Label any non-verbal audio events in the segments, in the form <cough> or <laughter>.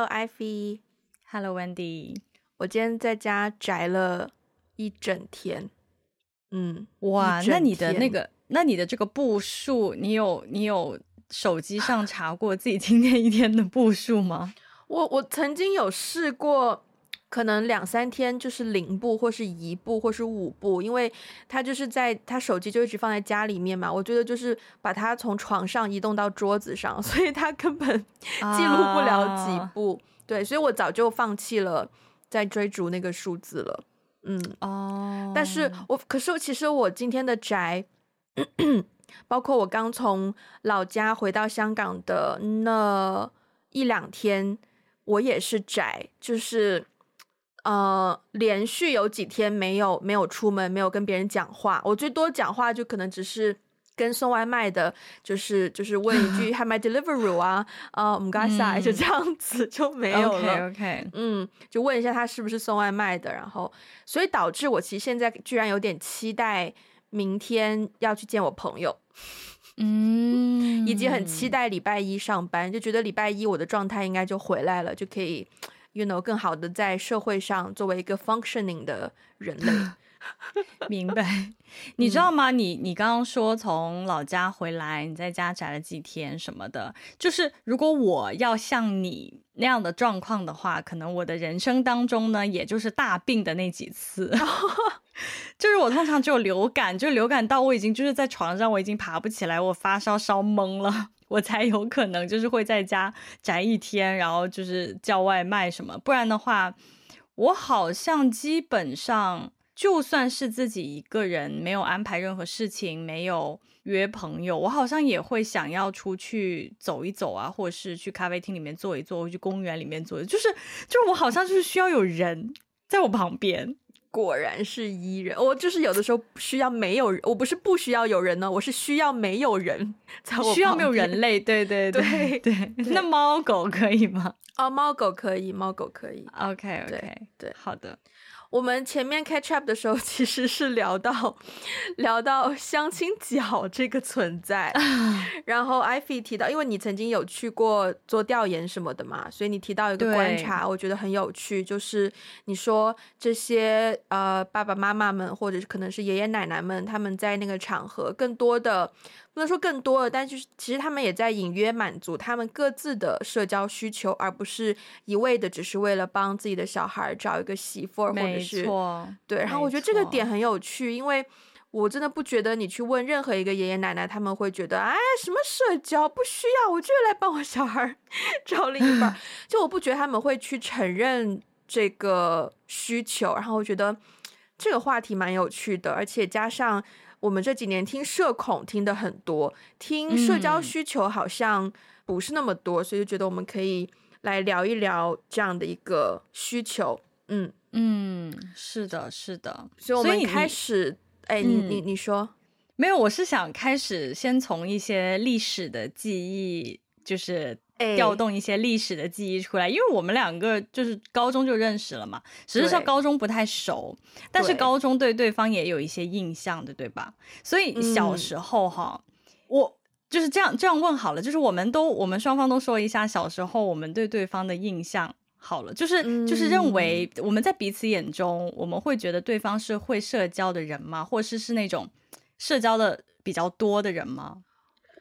Hello，Ivy。Hello，Wendy。我今天在家宅了一整天。嗯，哇，那你的那个，那你的这个步数，你有你有手机上查过自己今天一天的步数吗？我我曾经有试过。可能两三天就是零步，或是一步，或是五步，因为他就是在他手机就一直放在家里面嘛。我觉得就是把他从床上移动到桌子上，<laughs> 所以他根本记录不了几步。啊、对，所以我早就放弃了在追逐那个数字了。嗯哦，但是我可是其实我今天的宅，包括我刚从老家回到香港的那一两天，我也是宅，就是。呃，连续有几天没有没有出门，没有跟别人讲话。我最多讲话就可能只是跟送外卖的，就是就是问一句 <laughs> “Have my delivery 啊”，啊，唔该晒，就这样子 <laughs> 就没有了。OK OK，嗯，就问一下他是不是送外卖的，然后所以导致我其实现在居然有点期待明天要去见我朋友，<laughs> 嗯，以及很期待礼拜一上班，就觉得礼拜一我的状态应该就回来了，就可以。You know，更好的在社会上作为一个 functioning 的人类，<laughs> 明白？你知道吗？你你刚刚说从老家回来，你在家宅了几天什么的，就是如果我要像你那样的状况的话，可能我的人生当中呢，也就是大病的那几次，<laughs> 就是我通常只有流感，就流感到我已经就是在床上，我已经爬不起来，我发烧烧懵了。我才有可能就是会在家宅一天，然后就是叫外卖什么，不然的话，我好像基本上就算是自己一个人，没有安排任何事情，没有约朋友，我好像也会想要出去走一走啊，或者是去咖啡厅里面坐一坐，或去公园里面坐，就是就是我好像就是需要有人在我旁边。果然是伊人，我就是有的时候需要没有人，我不是不需要有人呢，我是需要没有人 <laughs> 才我，需要没有人类，对 <laughs> 对对对，对，对。那猫狗可以吗？哦，猫狗可以，猫狗可以。OK OK，对，好的。我们前面 catch up 的时候，<laughs> 其实是聊到聊到相亲角这个存在，<laughs> 然后 Ivy 提到，因为你曾经有去过做调研什么的嘛，所以你提到一个观察，我觉得很有趣，就是你说这些呃爸爸妈妈们，或者是可能是爷爷奶奶们，他们在那个场合更多的。不能说更多了，但就是其实他们也在隐约满足他们各自的社交需求，而不是一味的只是为了帮自己的小孩找一个媳妇儿，或者是对。然后我觉得这个点很有趣，因为我真的不觉得你去问任何一个爷爷奶奶，他们会觉得哎，什么社交不需要，我就来帮我小孩 <laughs> 找另一半。就我不觉得他们会去承认这个需求，然后我觉得这个话题蛮有趣的，而且加上。我们这几年听社恐听的很多，听社交需求好像不是那么多，嗯，所以就觉得我们可以来聊一聊这样的一个需求。嗯嗯，是的，是的。所以我们开始，哎，你你你说，没有，我是想开始先从一些历史的记忆，就是。调动一些历史的记忆出来，因为我们两个就是高中就认识了嘛，只是说高中不太熟，但是高中对对方也有一些印象的，对吧？所以小时候哈，嗯、我就是这样这样问好了，就是我们都我们双方都说一下小时候我们对对方的印象好了，就是、嗯、就是认为我们在彼此眼中，我们会觉得对方是会社交的人吗？或是是那种社交的比较多的人吗？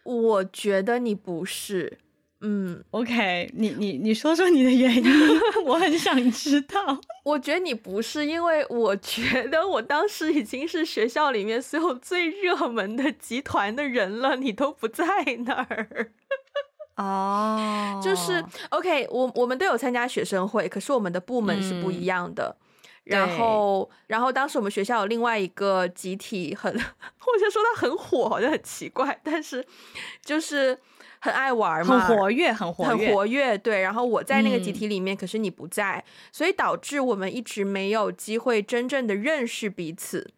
我觉得你不是。嗯，OK，你你你说说你的原因，<laughs> 我很想知道。我觉得你不是，因为我觉得我当时已经是学校里面所有最热门的集团的人了，你都不在那儿。<laughs> 哦、oh.，就是 OK，我我们都有参加学生会，可是我们的部门是不一样的。嗯、然后，然后当时我们学校有另外一个集体很，很 <laughs> 我就说他很火，好像很奇怪，但是就是。很爱玩嘛，很活跃，很活跃，很活跃。对，然后我在那个集体里面，嗯，可是你不在，所以导致我们一直没有机会真正的认识彼此。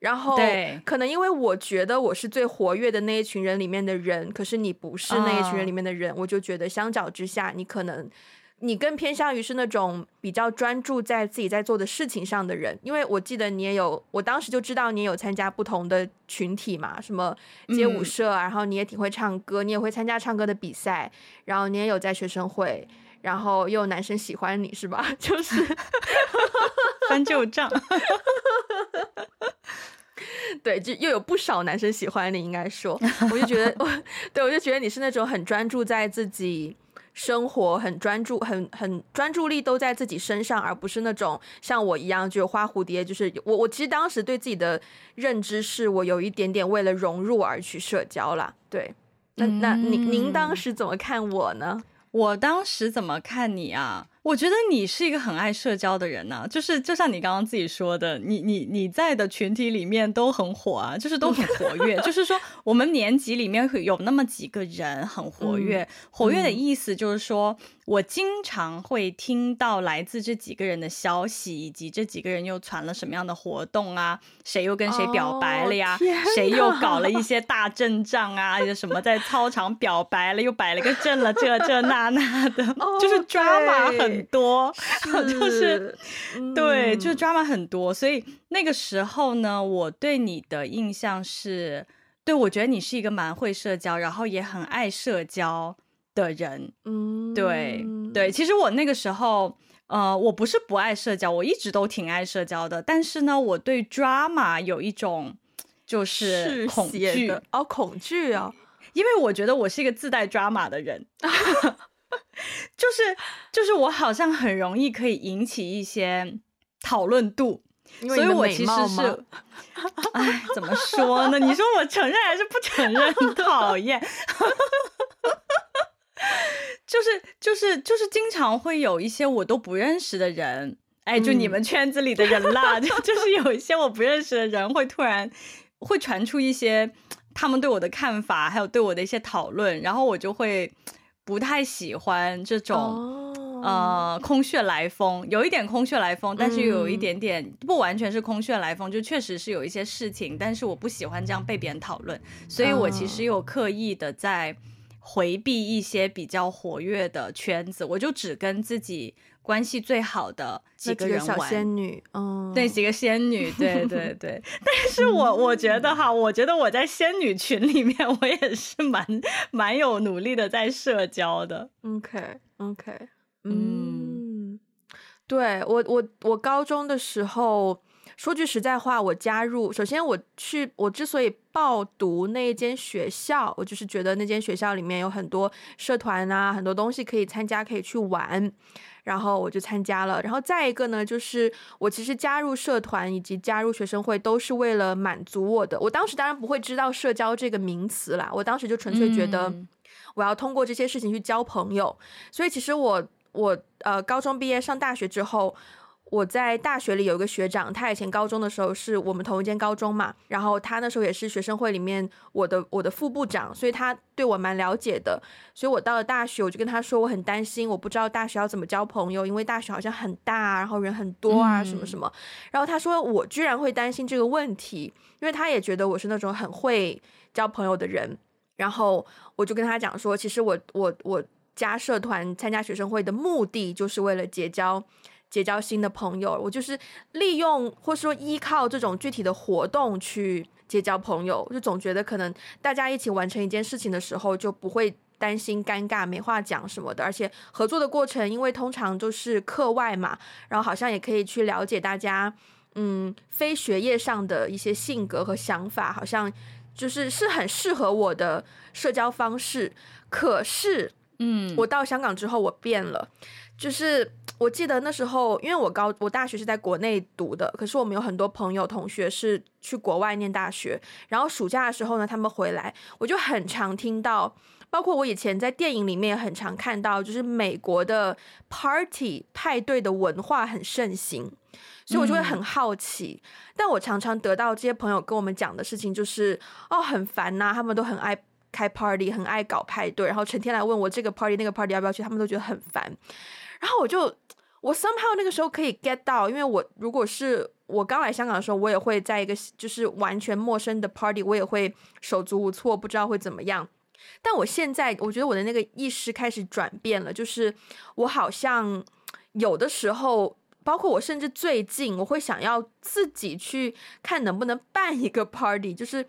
然后，对，可能因为我觉得我是最活跃的那一群人里面的人，可是你不是那一群人里面的人，哦，我就觉得相较之下，你可能。你更偏向于是那种比较专注在自己在做的事情上的人，因为我记得你也有，我当时就知道你也有参加不同的群体嘛，什么街舞社啊，然后你也挺会唱歌，你也会参加唱歌的比赛，然后你也有在学生会，然后又有男生喜欢你是吧？<laughs> 就是 <laughs> 翻旧账。<laughs> 对，就又有不少男生喜欢你，应该说，我就觉得我，对，我就觉得你是那种很专注在自己生活，很专注，很很专注力都在自己身上，而不是那种像我一样就花蝴蝶。就是我，我其实当时对自己的认知是我有一点点为了融入而去社交啦。对，那那您您当时怎么看我呢？我当时怎么看你啊？我觉得你是一个很爱社交的人呐、啊，就是就像你刚刚自己说的，你你你在的群体里面都很火啊，就是都很活跃。<laughs> 就是说，我们年级里面会有那么几个人很活跃，嗯、活跃的意思就是说。我经常会听到来自这几个人的消息，以及这几个人又传了什么样的活动啊？谁又跟谁表白了呀？哦、谁又搞了一些大阵仗啊？什么在操场表白了，又摆了个阵了，这这那那的，哦、就是 drama 很多，是 <laughs> 就是、嗯、对，就是 drama 很多。所以那个时候呢，我对你的印象是，对，我觉得你是一个蛮会社交，然后也很爱社交。的人，嗯，对对，其实我那个时候，呃，我不是不爱社交，我一直都挺爱社交的。但是呢，我对 drama 有一种就是恐惧哦，恐惧啊，因为我觉得我是一个自带 drama 的人，<laughs> 就是就是我好像很容易可以引起一些讨论度，所以我其实是，哎，怎么说呢？你说我承认还是不承认？讨厌。<laughs> 就是就是就是经常会有一些我都不认识的人，哎，就你们圈子里的人啦，就、嗯、就是有一些我不认识的人会突然会传出一些他们对我的看法，还有对我的一些讨论，然后我就会不太喜欢这种、哦、呃空穴来风，有一点空穴来风，但是又有一点点不完全是空穴来风，就确实是有一些事情，但是我不喜欢这样被别人讨论，所以我其实有刻意的在。回避一些比较活跃的圈子，我就只跟自己关系最好的几个人玩。小仙女，嗯，那，几个仙女，对 <laughs> 对对。但是我我觉得哈，我觉得我在仙女群里面，我也是蛮蛮有努力的在社交的。OK OK，嗯，对我我我高中的时候。说句实在话，我加入，首先我去，我之所以报读那一间学校，我就是觉得那间学校里面有很多社团啊，很多东西可以参加，可以去玩，然后我就参加了。然后再一个呢，就是我其实加入社团以及加入学生会都是为了满足我的。我当时当然不会知道社交这个名词啦，我当时就纯粹觉得我要通过这些事情去交朋友。嗯、所以其实我我呃高中毕业上大学之后。我在大学里有一个学长，他以前高中的时候是我们同一间高中嘛，然后他那时候也是学生会里面我的我的副部长，所以他对我蛮了解的。所以我到了大学，我就跟他说我很担心，我不知道大学要怎么交朋友，因为大学好像很大，然后人很多啊，什么什么。然后他说我居然会担心这个问题，因为他也觉得我是那种很会交朋友的人。然后我就跟他讲说，其实我我我加社团参加学生会的目的就是为了结交。结交新的朋友，我就是利用或是说依靠这种具体的活动去结交朋友，就总觉得可能大家一起完成一件事情的时候，就不会担心尴尬没话讲什么的，而且合作的过程，因为通常都是课外嘛，然后好像也可以去了解大家，嗯，非学业上的一些性格和想法，好像就是是很适合我的社交方式。可是，嗯，我到香港之后，我变了。就是我记得那时候，因为我高我大学是在国内读的，可是我们有很多朋友同学是去国外念大学，然后暑假的时候呢，他们回来，我就很常听到，包括我以前在电影里面也很常看到，就是美国的 party 派对的文化很盛行，所以我就会很好奇。嗯、但我常常得到这些朋友跟我们讲的事情就是，哦，很烦呐、啊，他们都很爱开 party，很爱搞派对，然后成天来问我这个 party 那个 party 要不要去，他们都觉得很烦。然后我就，我 somehow 那个时候可以 get 到，因为我如果是我刚来香港的时候，我也会在一个就是完全陌生的 party，我也会手足无措，不知道会怎么样。但我现在我觉得我的那个意识开始转变了，就是我好像有的时候包括我，甚至最近我会想要自己去看能不能办一个 party，就是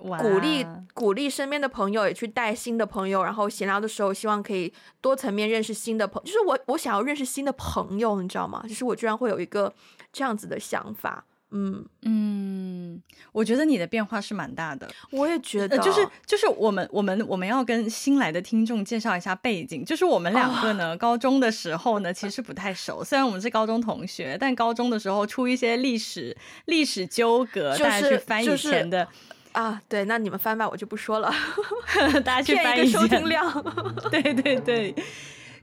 鼓励鼓励身边的朋友也去带新的朋友，然后闲聊的时候希望可以多层面认识新的朋友，就是我我想要认识新的朋友，你知道吗？就是我居然会有一个这样子的想法。嗯嗯，我觉得你的变化是蛮大的。我也觉得，就是就是我们我们我们要跟新来的听众介绍一下背景。就是我们两个呢，<laughs> 哦、高中的时候呢，其实不太熟。虽然我们是高中同学，但高中的时候出一些历史历史纠葛，就是、大家去翻以前的、就是、啊。对，那你们翻吧，我就不说了。<laughs> 大家去翻一个收听量。<laughs> 对对对。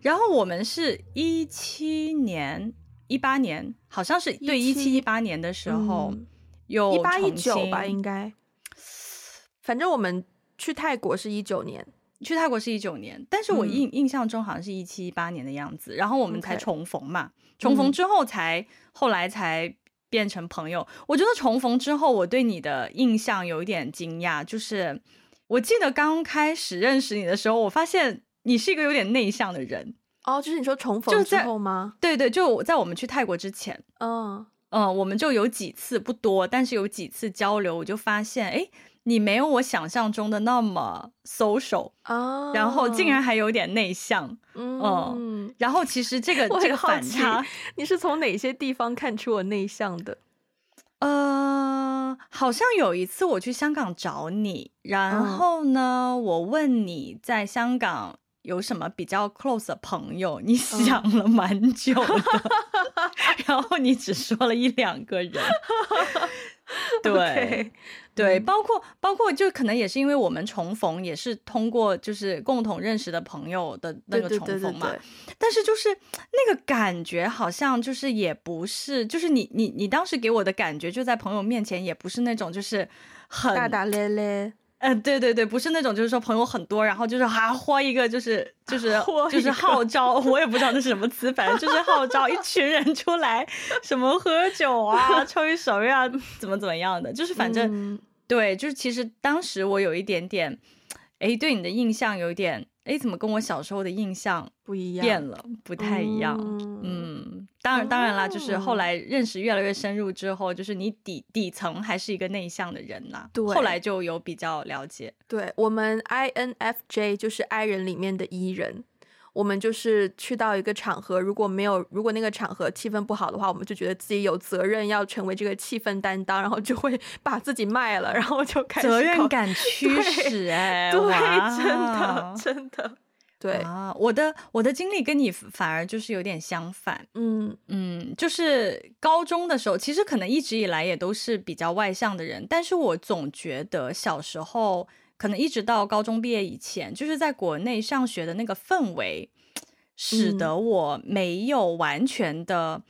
然后我们是一七年。一八年好像是对一七一八年的时候，嗯、有一八一九吧，应该。反正我们去泰国是一九年，去泰国是一九年，但是我印、嗯、印象中好像是一七一八年的样子。然后我们才重逢嘛.重逢之后才、嗯、后来才变成朋友。我觉得重逢之后，我对你的印象有一点惊讶，就是我记得刚开始认识你的时候，我发现你是一个有点内向的人。哦，就是你说重逢之后吗？对对，就在我们去泰国之前，嗯嗯，我们就有几次不多，但是有几次交流，我就发现，哎，你没有我想象中的那么 social 啊，然后竟然还有点内向，嗯，嗯，然后其实这个 <laughs> 这个反差，你是从哪些地方看出我内向的？呃，好像有一次我去香港找你，然后呢，嗯、我问你在香港。有什么比较 close 的朋友？你想了蛮久的，<laughs> 嗯、然后你只说了一两个人。<laughs> 对对，包括包括，就可能也是因为我们重逢，也是通过就是共同认识的朋友的那个重逢嘛。但是就是那个感觉，好像就是也不是，就是你你你当时给我的感觉，就在朋友面前也不是那种就是很大大咧咧。嗯、呃，对对对，不是那种，就是说朋友很多，然后就是还豁一个，就是就 <laughs> 是就是号召，我也不知道那是什么词，反正就是号召一群人出来，什么喝酒啊、吹水啊，怎么怎么样的，就是反正、嗯、对，就是其实当时我有一点点，哎，对你的印象有一点。哎，怎么跟我小时候的印象不一样？变了，不太一样。嗯，嗯，当然，当然啦，就是后来认识越来越深入之后，就是你底底层还是一个内向的人啦。对，后来就有比较了解。对，我们 INFJ 就是 I 人里面的 E 人。我们就是去到一个场合，如果没有，如果那个场合气氛不好的话，我们就觉得自己有责任要成为这个气氛担当，然后就会 <laughs> 把自己卖了，然后就开始责任感 <laughs> 驱使，哎，<laughs> 对，真的，真的，对啊，我的我的经历跟你反而就是有点相反，嗯嗯，就是高中的时候，其实可能一直以来也都是比较外向的人，但是我总觉得小时候。可能一直到高中毕业以前，就是在国内上学的那个氛围，使得我没有完全的，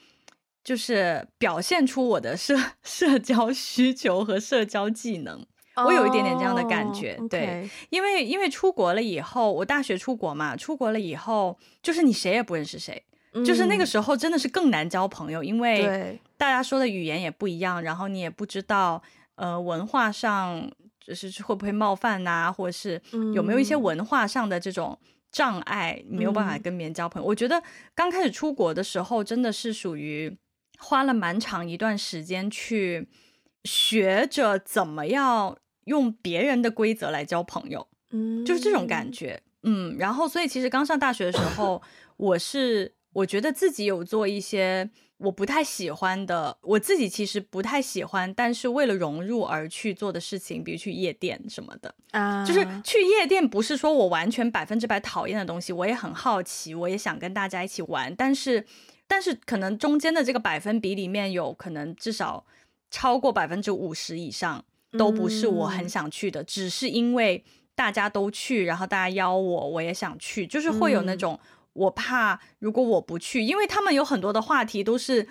就是表现出我的社 <laughs> 社交需求和社交技能。我有一点点这样的感觉，哦、对.因为因为出国了以后，我大学出国嘛，出国了以后，就是你谁也不认识谁，嗯、就是那个时候真的是更难交朋友，因为大家说的语言也不一样，然后你也不知道，呃，文化上。就是会不会冒犯呐、啊，或者是有没有一些文化上的这种障碍，嗯、没有办法跟别人交朋友。我觉得刚开始出国的时候，真的是属于花了蛮长一段时间去学着怎么样用别人的规则来交朋友，嗯，就是这种感觉，嗯。然后，所以其实刚上大学的时候，我是我觉得自己有做一些。我不太喜欢的，我自己其实不太喜欢，但是为了融入而去做的事情，比如去夜店什么的。啊，就是去夜店不是说我完全百分之百讨厌的东西，我也很好奇，我也想跟大家一起玩，但是，但是可能中间的这个百分比里面有可能至少超过百分之五十以上都不是我很想去的，嗯，只是因为大家都去，然后大家邀我，我也想去，就是会有那种。嗯我怕，如果我不去，因为他们有很多的话题都是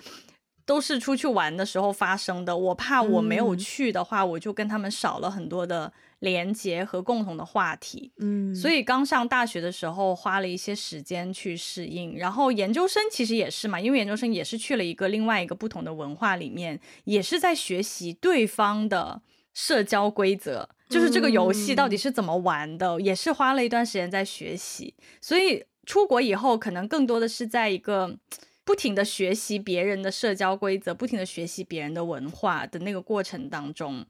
都是出去玩的时候发生的。我怕我没有去的话，嗯、我就跟他们少了很多的连接和共同的话题。嗯，所以刚上大学的时候花了一些时间去适应，然后研究生其实也是嘛，因为研究生也是去了一个另外一个不同的文化里面，也是在学习对方的社交规则，就是这个游戏到底是怎么玩的，嗯、也是花了一段时间在学习，所以。出国以后，可能更多的是在一个不停的学习别人的社交规则，不停的学习别人的文化的那个过程当中，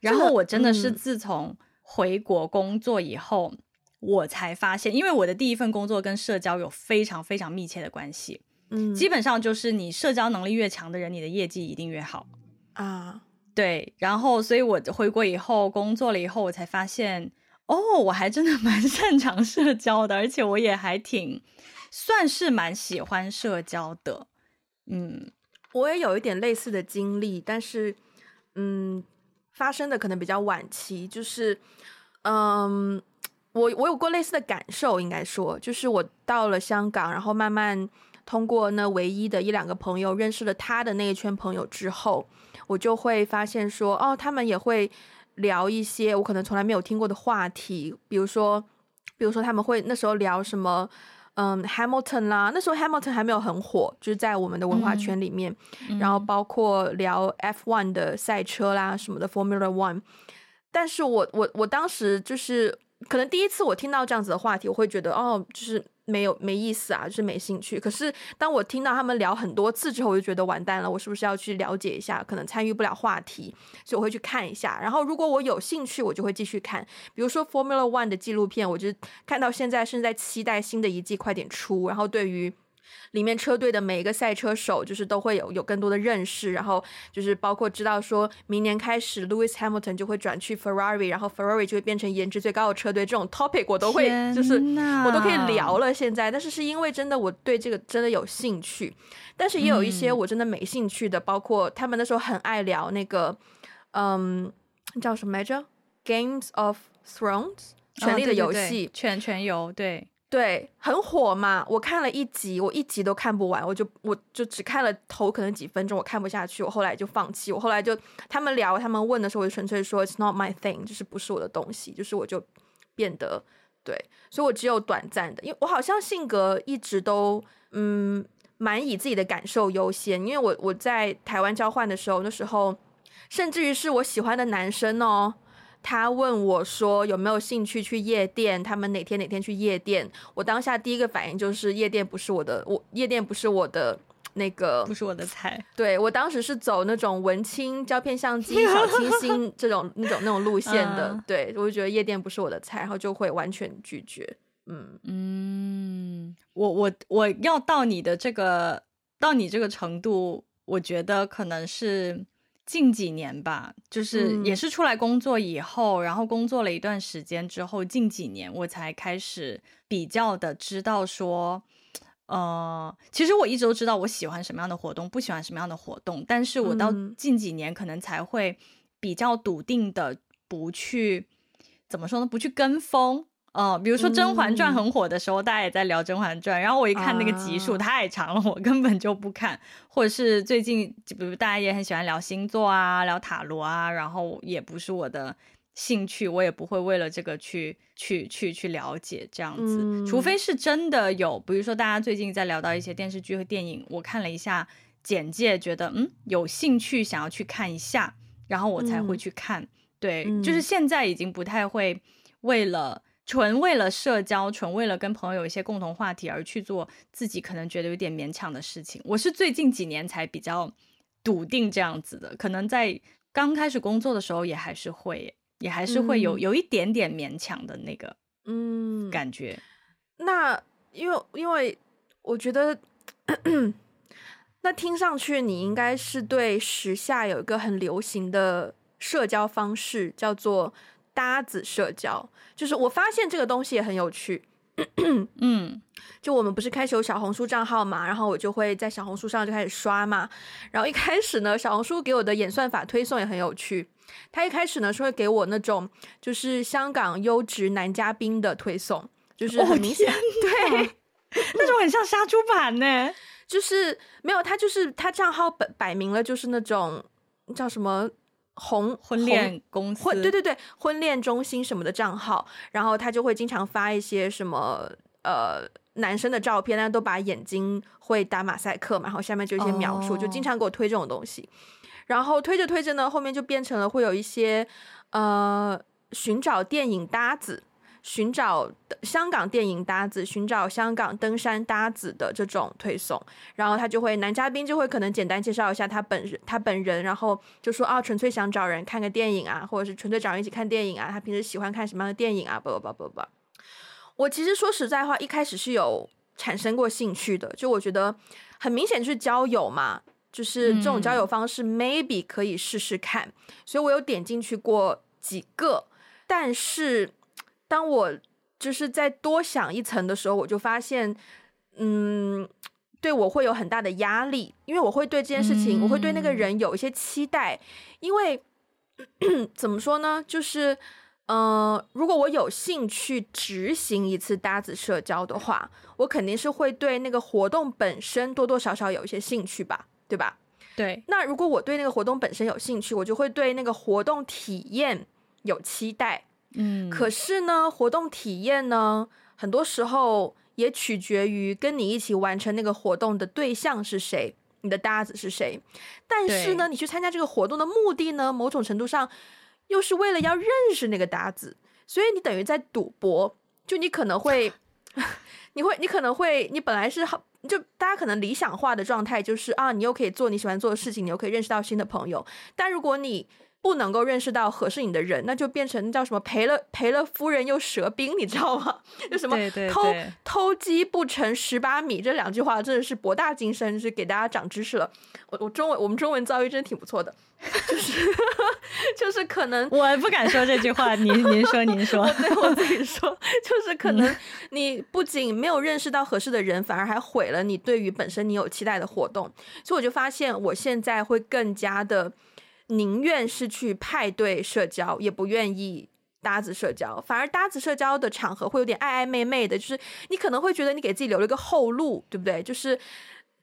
然后我真的是自从回国工作以后，嗯、我才发现，因为我的第一份工作跟社交有非常非常密切的关系。嗯，基本上就是你社交能力越强的人，你的业绩一定越好啊。对，然后所以我回国以后工作了以后，我才发现，哦，我还真的蛮 <laughs> 擅长社交的，而且我也还挺算是蛮喜欢社交的。嗯，我也有一点类似的经历，但是嗯，发生的可能比较晚期，就是嗯，我我有过类似的感受，应该说，就是我到了香港，然后慢慢。通过那唯一的一两个朋友认识了他的那一圈朋友之后，我就会发现说，哦，他们也会聊一些我可能从来没有听过的话题，比如说，比如说他们会那时候聊什么，嗯，Hamilton 啦，那时候 Hamilton 还没有很火，就是在我们的文化圈里面，嗯、然后包括聊 F1 的赛车啦什么的 Formula One，但是我我我当时就是可能第一次我听到这样子的话题，我会觉得哦，就是。没有没意思啊，就是没兴趣。可是当我听到他们聊很多次之后，我就觉得完蛋了，我是不是要去了解一下？可能参与不了话题，所以我会去看一下。然后如果我有兴趣，我就会继续看。比如说 Formula One 的纪录片，我就看到现在是在期待新的一季快点出。然后对于里面车队的每一个赛车手，就是都会有有更多的认识，然后就是包括知道说明年开始，Lewis Hamilton 就会转去 Ferrari，然后 Ferrari 就会变成颜值最高的车队。这种 topic 我都会，就是我都可以聊了。现在，但是是因为真的我对这个真的有兴趣，但是也有一些我真的没兴趣的，嗯、包括他们那时候很爱聊那个，嗯，叫什么来着？Games of Thrones，权力的游戏，权权游，对。对，很火嘛。我看了一集，我一集都看不完，我就我就只看了头可能几分钟，我看不下去，我后来就放弃。我后来就他们聊，他们问的时候，我就纯粹说 It's not my thing，就是不是我的东西，就是我就变得对，所以我只有短暂的，因为我好像性格一直都嗯蛮以自己的感受优先，因为我我在台湾交换的时候，那时候甚至于是我喜欢的男生哦。他问我说：“有没有兴趣去夜店？他们哪天哪天去夜店？”我当下第一个反应就是夜店不是我的，我夜店不是我的那个，不是我的菜。<laughs> 对，我当时是走那种文青胶片相机、小清新这种那种那种路线的。嗯、对，我就觉得夜店不是我的菜，然后就会完全拒绝。嗯嗯，我我我要到你的这个到你这个程度，我觉得可能是。近几年吧，就是也是出来工作以后，嗯、然后工作了一段时间之后，近几年我才开始比较的知道说，呃，其实我一直都知道我喜欢什么样的活动，不喜欢什么样的活动，但是我到近几年可能才会比较笃定的不去，怎么说呢，不去跟风。哦，比如说《甄嬛传》很火的时候，嗯、大家也在聊《甄嬛传》，然后我一看那个集数太长了，啊、我根本就不看。或者是最近，比如大家也很喜欢聊星座啊，聊塔罗啊，然后也不是我的兴趣，我也不会为了这个去去去去了解这样子。嗯、除非是真的有，比如说大家最近在聊到一些电视剧和电影，我看了一下简介，觉得嗯有兴趣，想要去看一下，然后我才会去看。嗯、对，嗯、就是现在已经不太会为了。纯为了社交，纯为了跟朋友有一些共同话题而去做自己可能觉得有点勉强的事情，我是最近几年才比较笃定这样子的。可能在刚开始工作的时候，也还是会，也还是会有、嗯、有一点点勉强的那个嗯感觉。那因为因为我觉得，那听上去你应该是对时下有一个很流行的社交方式，叫做。搭子社交，就是我发现这个东西也很有趣。嗯，就我们不是开始有小红书账号嘛，然后我就会在小红书上就开始刷嘛。然后一开始呢，小红书给我的演算法推送也很有趣。他一开始呢是会给我那种就是香港优质男嘉宾的推送，就是很明显，哦、对，那种很像杀猪盘呢。就是没有他，就是他账号摆摆明了就是那种叫什么。红婚恋公司，婚对对对，婚恋中心什么的账号，然后他就会经常发一些什么呃男生的照片，但都把眼睛会打马赛克嘛，然后下面就一些描述，oh. 就经常给我推这种东西，然后推着推着呢，后面就变成了会有一些呃寻找电影搭子，寻找香港电影搭子、寻找香港登山搭子的这种推送，然后他就会男嘉宾就会可能简单介绍一下他本人，他本人，然后就说啊，纯粹想找人看个电影啊，或者是纯粹找人一起看电影啊，他平时喜欢看什么样的电影啊，不不不不不。我其实说实在话，一开始是有产生过兴趣的，就我觉得很明显就是交友嘛。就是这种交友方式，maybe 可以试试看，嗯，所以我有点进去过几个，但是当我就是再多想一层的时候，我就发现，嗯，对我会有很大的压力，因为我会对这件事情，嗯，我会对那个人有一些期待，因为 <clears throat> 怎么说呢，就是，嗯，呃，如果我有兴趣执行一次搭子社交的话，我肯定是会对那个活动本身多多少少有一些兴趣吧。对吧？对。那如果我对那个活动本身有兴趣，我就会对那个活动体验有期待。嗯。可是呢，活动体验呢，很多时候也取决于跟你一起完成那个活动的对象是谁，你的搭子是谁。但是呢，你去参加这个活动的目的呢，某种程度上又是为了要认识那个搭子，所以你等于在赌博。就你可能会，<laughs> 你会，你可能会，你本来是好。就大家可能理想化的状态就是啊，你又可以做你喜欢做的事情，你又可以认识到新的朋友。但如果你不能够认识到合适你的人，那就变成叫什么赔了赔了夫人又折兵，你知道吗？<laughs> 就什么偷偷鸡不成蚀把米，这两句话真的是博大精深，是给大家长知识了。我我中文我们中文造诣真的挺不错的，就是 <laughs> 就是可能我不敢说这句话，您您说您说，<laughs> 我对我自己说，就是可能你不仅没有认识到合适的人，反而还毁了你对于本身你有期待的活动。所以我就发现，我现在会更加的。宁愿是去派对社交，也不愿意搭子社交。反而搭子社交的场合会有点暧暧昧昧的，就是你可能会觉得你给自己留了一个后路，对不对？就是，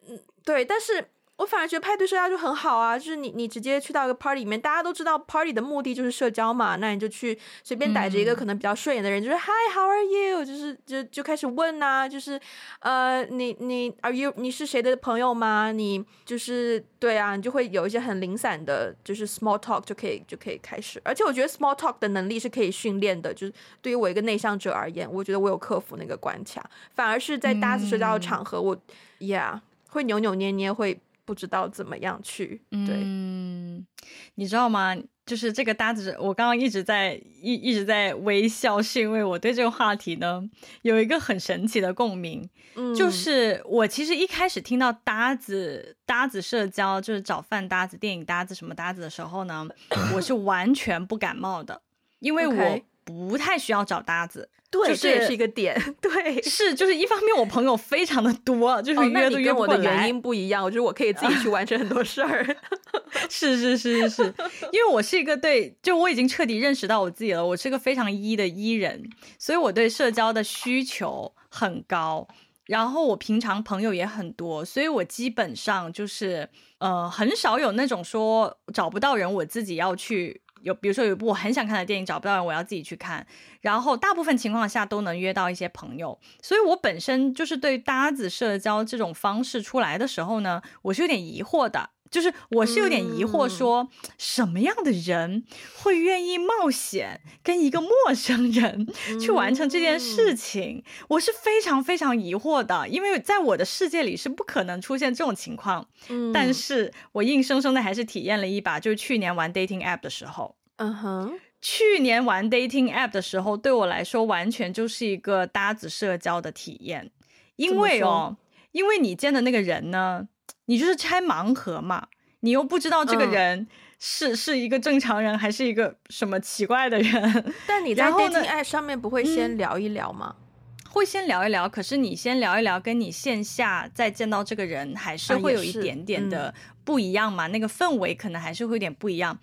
嗯，对，但是。我反而觉得派对社交就很好啊，就是你你直接去到一个 party 里面，大家都知道 party 的目的就是社交嘛，那你就去随便逮着一个可能比较顺眼的人，嗯、就是 Hi how are you，就是就就开始问啊，就是呃你你 Are you 你是谁的朋友吗？你就是对啊，你就会有一些很零散的，就是 small talk 就可以就可以开始。而且我觉得 small talk 的能力是可以训练的，就是对于我一个内向者而言，我觉得我有克服那个关卡。反而是在搭子社交的场合，嗯、我 Yeah 会扭扭捏捏会。不知道怎么样去，对，嗯，你知道吗？就是这个搭子，我刚刚一直在一一直在微笑，是因为我对这个话题呢有一个很神奇的共鸣。嗯，就是我其实一开始听到搭子搭子社交，就是找饭搭子、电影搭子什么搭子的时候呢，我是完全不感冒的，因为我不太需要找搭子。对，就是、这也是一个点。<laughs> 对，是就是一方面，我朋友非常的多，就是约都约不过来。哦、我的原因不一样，我觉得我可以自己去完成很多事儿。<laughs> 是是是是是，因为我是一个对，就我已经彻底认识到我自己了，我是个非常 E 的 E 人，所以我对社交的需求很高。然后我平常朋友也很多，所以我基本上就是呃很少有那种说找不到人，我自己要去。有，比如说有一部我很想看的电影，找不到人，我要自己去看。然后大部分情况下都能约到一些朋友，所以我本身就是对搭子社交这种方式出来的时候呢，我是有点疑惑的。就是我是有点疑惑，说什么样的人会愿意冒险跟一个陌生人去完成这件事情？我是非常非常疑惑的，因为在我的世界里是不可能出现这种情况。但是我硬生生的还是体验了一把，就是去年玩 dating app 的时候，嗯哼，去年玩 dating app 的时候，对我来说完全就是一个搭子社交的体验，因为哦，因为你见的那个人呢。你就是拆盲盒嘛，你又不知道这个人是、嗯、是一个正常人还是一个什么奇怪的人。<laughs> 但你在 dating app 上面不会先聊一聊吗？嗯、会先聊一聊，可是你先聊一聊，跟你线下再见到这个人还是会有一点点的不一样嘛，啊嗯、那个氛围可能还是会有点不一样。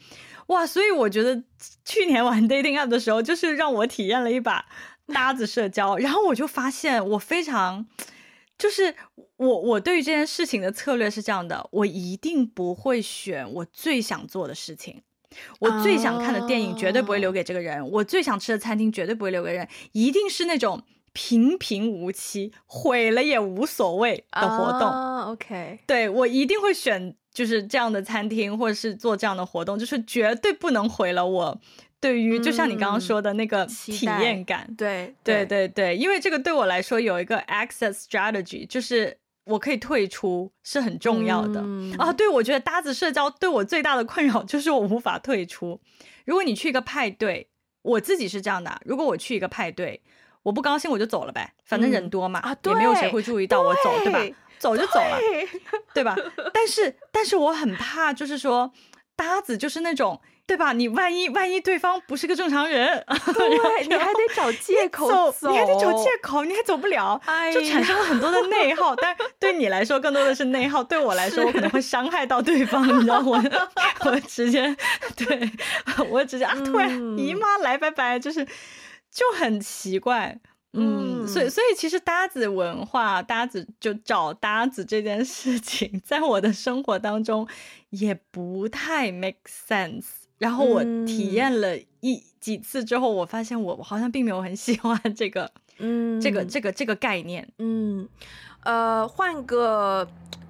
哇，所以我觉得去年玩 dating app 的时候，就是让我体验了一把搭子社交，然后我就发现我非常。就是我，我对于这件事情的策略是这样的：我一定不会选我最想做的事情，我最想看的电影绝对不会留给这个人，我最想吃的餐厅绝对不会留给人，一定是那种平平无奇，毁了也无所谓的活动。Uh, OK，对，我一定会选就是这样的餐厅，或者是做这样的活动，就是绝对不能毁了我对于、嗯、就像你刚刚说的那个体验感。对对对对，因为这个对我来说有一个 access strategy，就是我可以退出是很重要的、嗯、啊。对，我觉得搭子社交对我最大的困扰 <laughs> 就是我无法退出。如果你去一个派对，我自己是这样的，如果我去一个派对。我不高兴我就走了呗，反正人多嘛，嗯啊、也没有谁会注意到我走，对，对吧？走就走了，对，对吧？但是，但是我很怕，就是说搭子就是那种，对吧？你万一万一对方不是个正常人，<laughs> 对，你还得找借口走，你还得找借口，你还走不了，哎、就产生了很多的内耗。<laughs> 但对你来说更多的是内耗，对我来说我可能会伤害到对方，<laughs> 你知道我我直接对我直接啊，突然姨妈来拜拜，就是。就很奇怪，嗯，嗯，所以所以其实搭子文化，搭子就找搭子这件事情，在我的生活当中也不太 make sense。然后我体验了一、嗯、几次之后，我发现我我好像并没有很喜欢这个，<laughs> 嗯，这个这个这个概念，嗯，呃，换个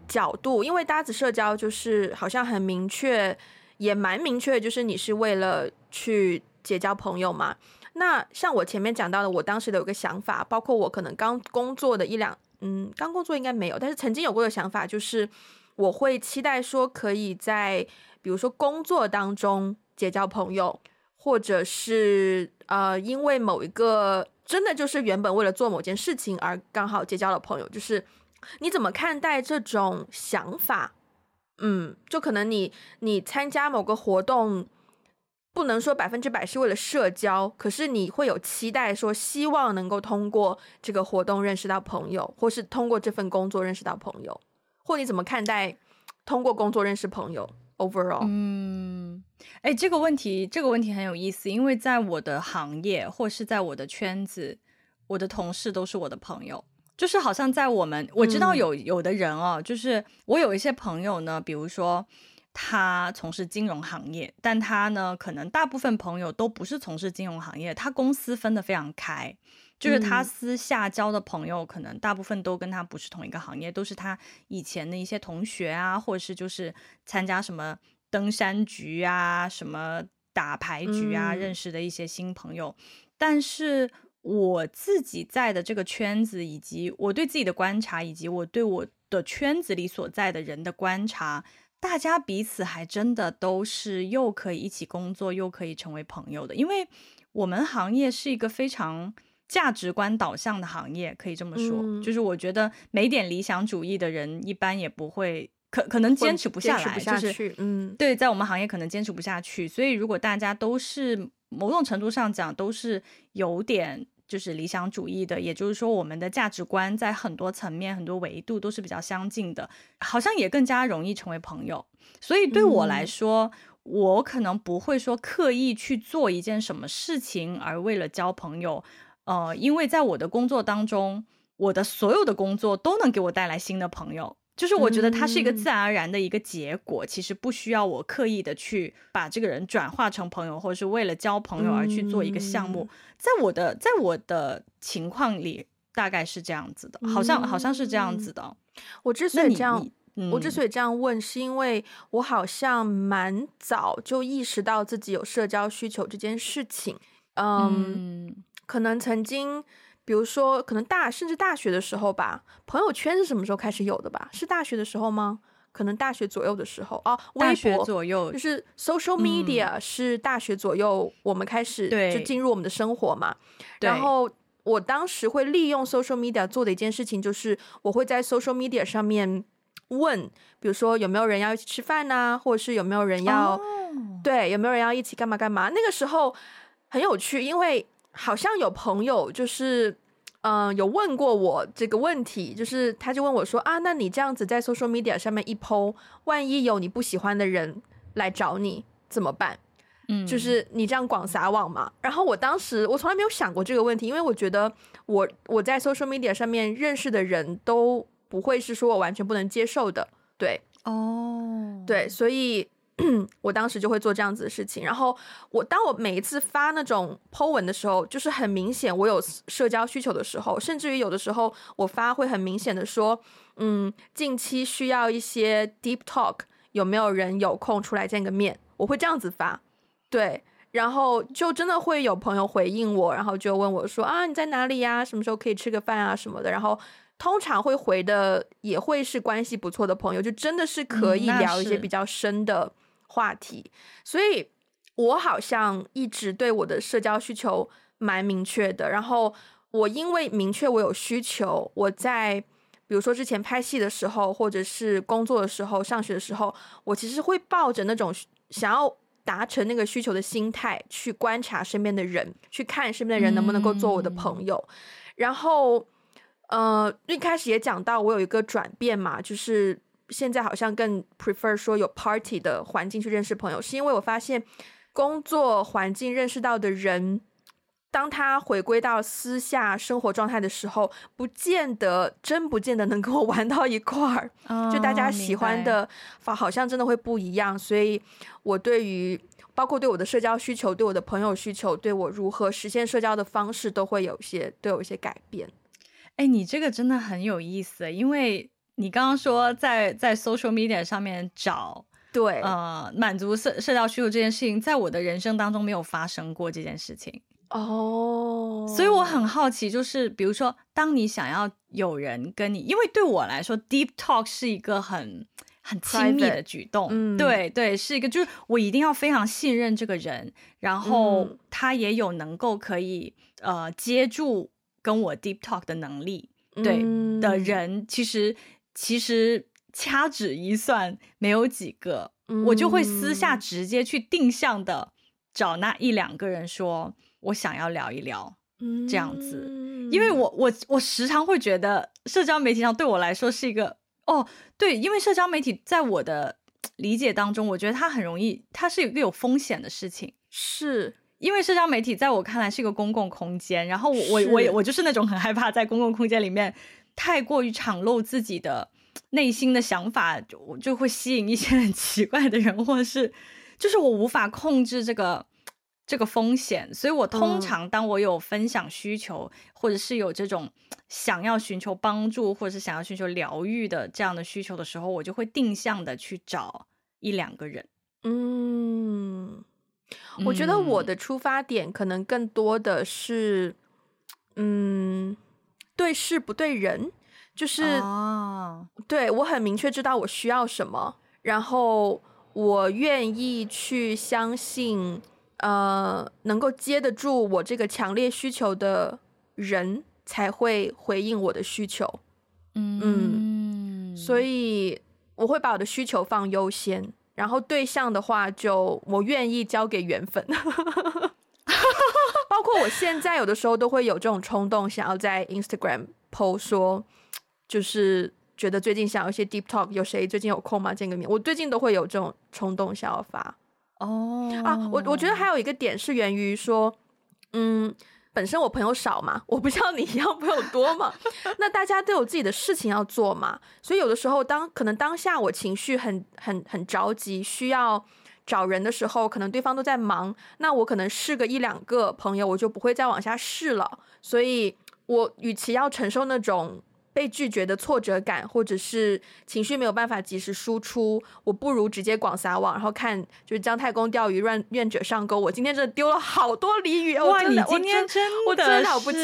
角度，因为搭子社交就是好像很明确，也蛮明确，就是你是为了去结交朋友嘛。那像我前面讲到的，我当时的有个想法，包括我可能刚工作的一两，嗯，刚工作应该没有，但是曾经有过的想法就是，我会期待说可以在比如说工作当中结交朋友，或者是呃，因为某一个真的就是原本为了做某件事情而刚好结交了朋友，就是你怎么看待这种想法？嗯，就可能你你参加某个活动。不能说百分之百是为了社交，可是你会有期待，说希望能够通过这个活动认识到朋友，或是通过这份工作认识到朋友，或你怎么看待通过工作认识朋友？Overall，嗯，哎，这个问题，这个问题很有意思，因为在我的行业或是在我的圈子，我的同事都是我的朋友，就是好像在我们，我知道有有的人哦，就是我有一些朋友呢，比如说。他从事金融行业，但他呢，可能大部分朋友都不是从事金融行业。他公司分得非常开，就是他私下交的朋友，可能大部分都跟他不是同一个行业，都是他以前的一些同学啊，或者是就是参加什么登山局啊、什么打牌局啊认识的一些新朋友。但是我自己在的这个圈子，以及我对自己的观察，以及我对我的圈子里所在的人的观察。大家彼此还真的都是又可以一起工作，又可以成为朋友的，因为我们行业是一个非常价值观导向的行业，可以这么说。嗯、就是我觉得没点理想主义的人，一般也不会可可能坚持不下来，下就是嗯，对，在我们行业可能坚持不下去。所以如果大家都是某种程度上讲都是有点。就是理想主义的，也就是说，我们的价值观在很多层面、很多维度都是比较相近的，好像也更加容易成为朋友。所以对我来说，嗯、我可能不会说刻意去做一件什么事情，而为了交朋友。呃，因为在我的工作当中，我的所有的工作都能给我带来新的朋友。就是我觉得它是一个自然而然的一个结果，嗯、其实不需要我刻意的去把这个人转化成朋友，或者是为了交朋友而去做一个项目。嗯、在我的在我的情况里，大概是这样子的，好像、嗯、好像是这样子的。我之所以这样，嗯、我之所以这样问，是因为我好像蛮早就意识到自己有社交需求这件事情。嗯，嗯可能曾经。比如说，可能大甚至大学的时候吧，朋友圈是什么时候开始有的吧？是大学的时候吗？可能大学左右的时候哦，微博左右就是 social media、嗯、是大学左右，我们开始就进入我们的生活嘛。然后我当时会利用 social media 做的一件事情，就是我会在 social media 上面问，比如说有没有人要一起吃饭啊，或者是有没有人要、哦、对，有没有人要一起干嘛干嘛？那个时候很有趣，因为。好像有朋友就是，嗯、呃，有问过我这个问题，就是他就问我说啊，那你这样子在 social media 上面一 po，万一有你不喜欢的人来找你怎么办？嗯，就是你这样广撒网嘛。然后我当时我从来没有想过这个问题，因为我觉得我我在 social media 上面认识的人都不会是说我完全不能接受的，对，哦，对，所以我当时就会做这样子的事情。然后我当我每一次发那种 po 文的时候，就是很明显我有社交需求的时候，甚至于有的时候我发会很明显的说，嗯，近期需要一些 deep talk，有没有人有空出来见个面？我会这样子发，对，然后就真的会有朋友回应我，然后就问我说啊，你在哪里呀？什么时候可以吃个饭啊什么的，然后。通常会回的也会是关系不错的朋友，就真的是可以聊一些比较深的话题。嗯、所以，我好像一直对我的社交需求蛮明确的。然后，我因为明确我有需求，我在比如说之前拍戏的时候，或者是工作的时候、上学的时候，我其实会抱着那种想要达成那个需求的心态去观察身边的人，去看身边的人能不能够做我的朋友，嗯、然后。呃，一开始也讲到我有一个转变嘛，就是现在好像更 prefer 说有 party 的环境去认识朋友，是因为我发现工作环境认识到的人，当他回归到私下生活状态的时候，不见得真不见得能跟我玩到一块儿，就大家喜欢的法好像真的会不一样，所以我对于包括对我的社交需求、对我的朋友需求、对我如何实现社交的方式，都会有一些都有一些改变。哎，你这个真的很有意思，因为你刚刚说在在 social media 上面找对。呃满足社社交需求这件事情，在我的人生当中没有发生过这件事情。哦，所以我很好奇，就是比如说，当你想要有人跟你，因为对我来说，deep talk 是一个很很亲密的举动，嗯、对对，是一个就是我一定要非常信任这个人，然后他也有能够可以呃接住。跟我 deep talk 的能力，对、嗯、的人，其实其实掐指一算，没有几个，嗯、我就会私下直接去定向的找那一两个人说，我想要聊一聊，嗯、这样子，因为我我我时常会觉得社交媒体上对我来说是一个哦，对，因为社交媒体在我的理解当中，我觉得它很容易，它是一个有风险的事情，是。因为社交媒体在我看来是一个公共空间，然后我我我我就是那种很害怕在公共空间里面太过于敞露自己的内心的想法，就就会吸引一些很奇怪的人，或者是就是我无法控制这个这个风险，所以我通常当我有分享需求，嗯、或者是有这种想要寻求帮助，或者是想要寻求疗愈的这样的需求的时候，我就会定向的去找一两个人，嗯。我觉得我的出发点可能更多的是，嗯，对事不对人，就是，哦、对我很明确知道我需要什么，然后我愿意去相信，呃，能够接得住我这个强烈需求的人才会回应我的需求，嗯，嗯，所以我会把我的需求放优先。然后对象的话，就我愿意交给缘分。<laughs> 我现在有的时候都会有这种冲动，想要在 Instagram post 说，就是觉得最近想要一些 deep talk，有谁最近有空吗？见个面。我最近都会有这种冲动想要发。哦、oh. 啊，我我觉得还有一个点是源于说，嗯。本身我朋友少嘛，我不像你一样朋友多嘛，那大家都有自己的事情要做嘛，所以有的时候当可能当下我情绪很很很着急，需要找人的时候，可能对方都在忙，那我可能试个一两个朋友，我就不会再往下试了，所以我与其要承受那种。被拒绝的挫折感，或者是情绪没有办法及时输出，我不如直接广撒网，然后看就是姜太公钓鱼，愿愿者上钩。我今天真的丢了好多鲤鱼，哇！你今天真的我真了不起，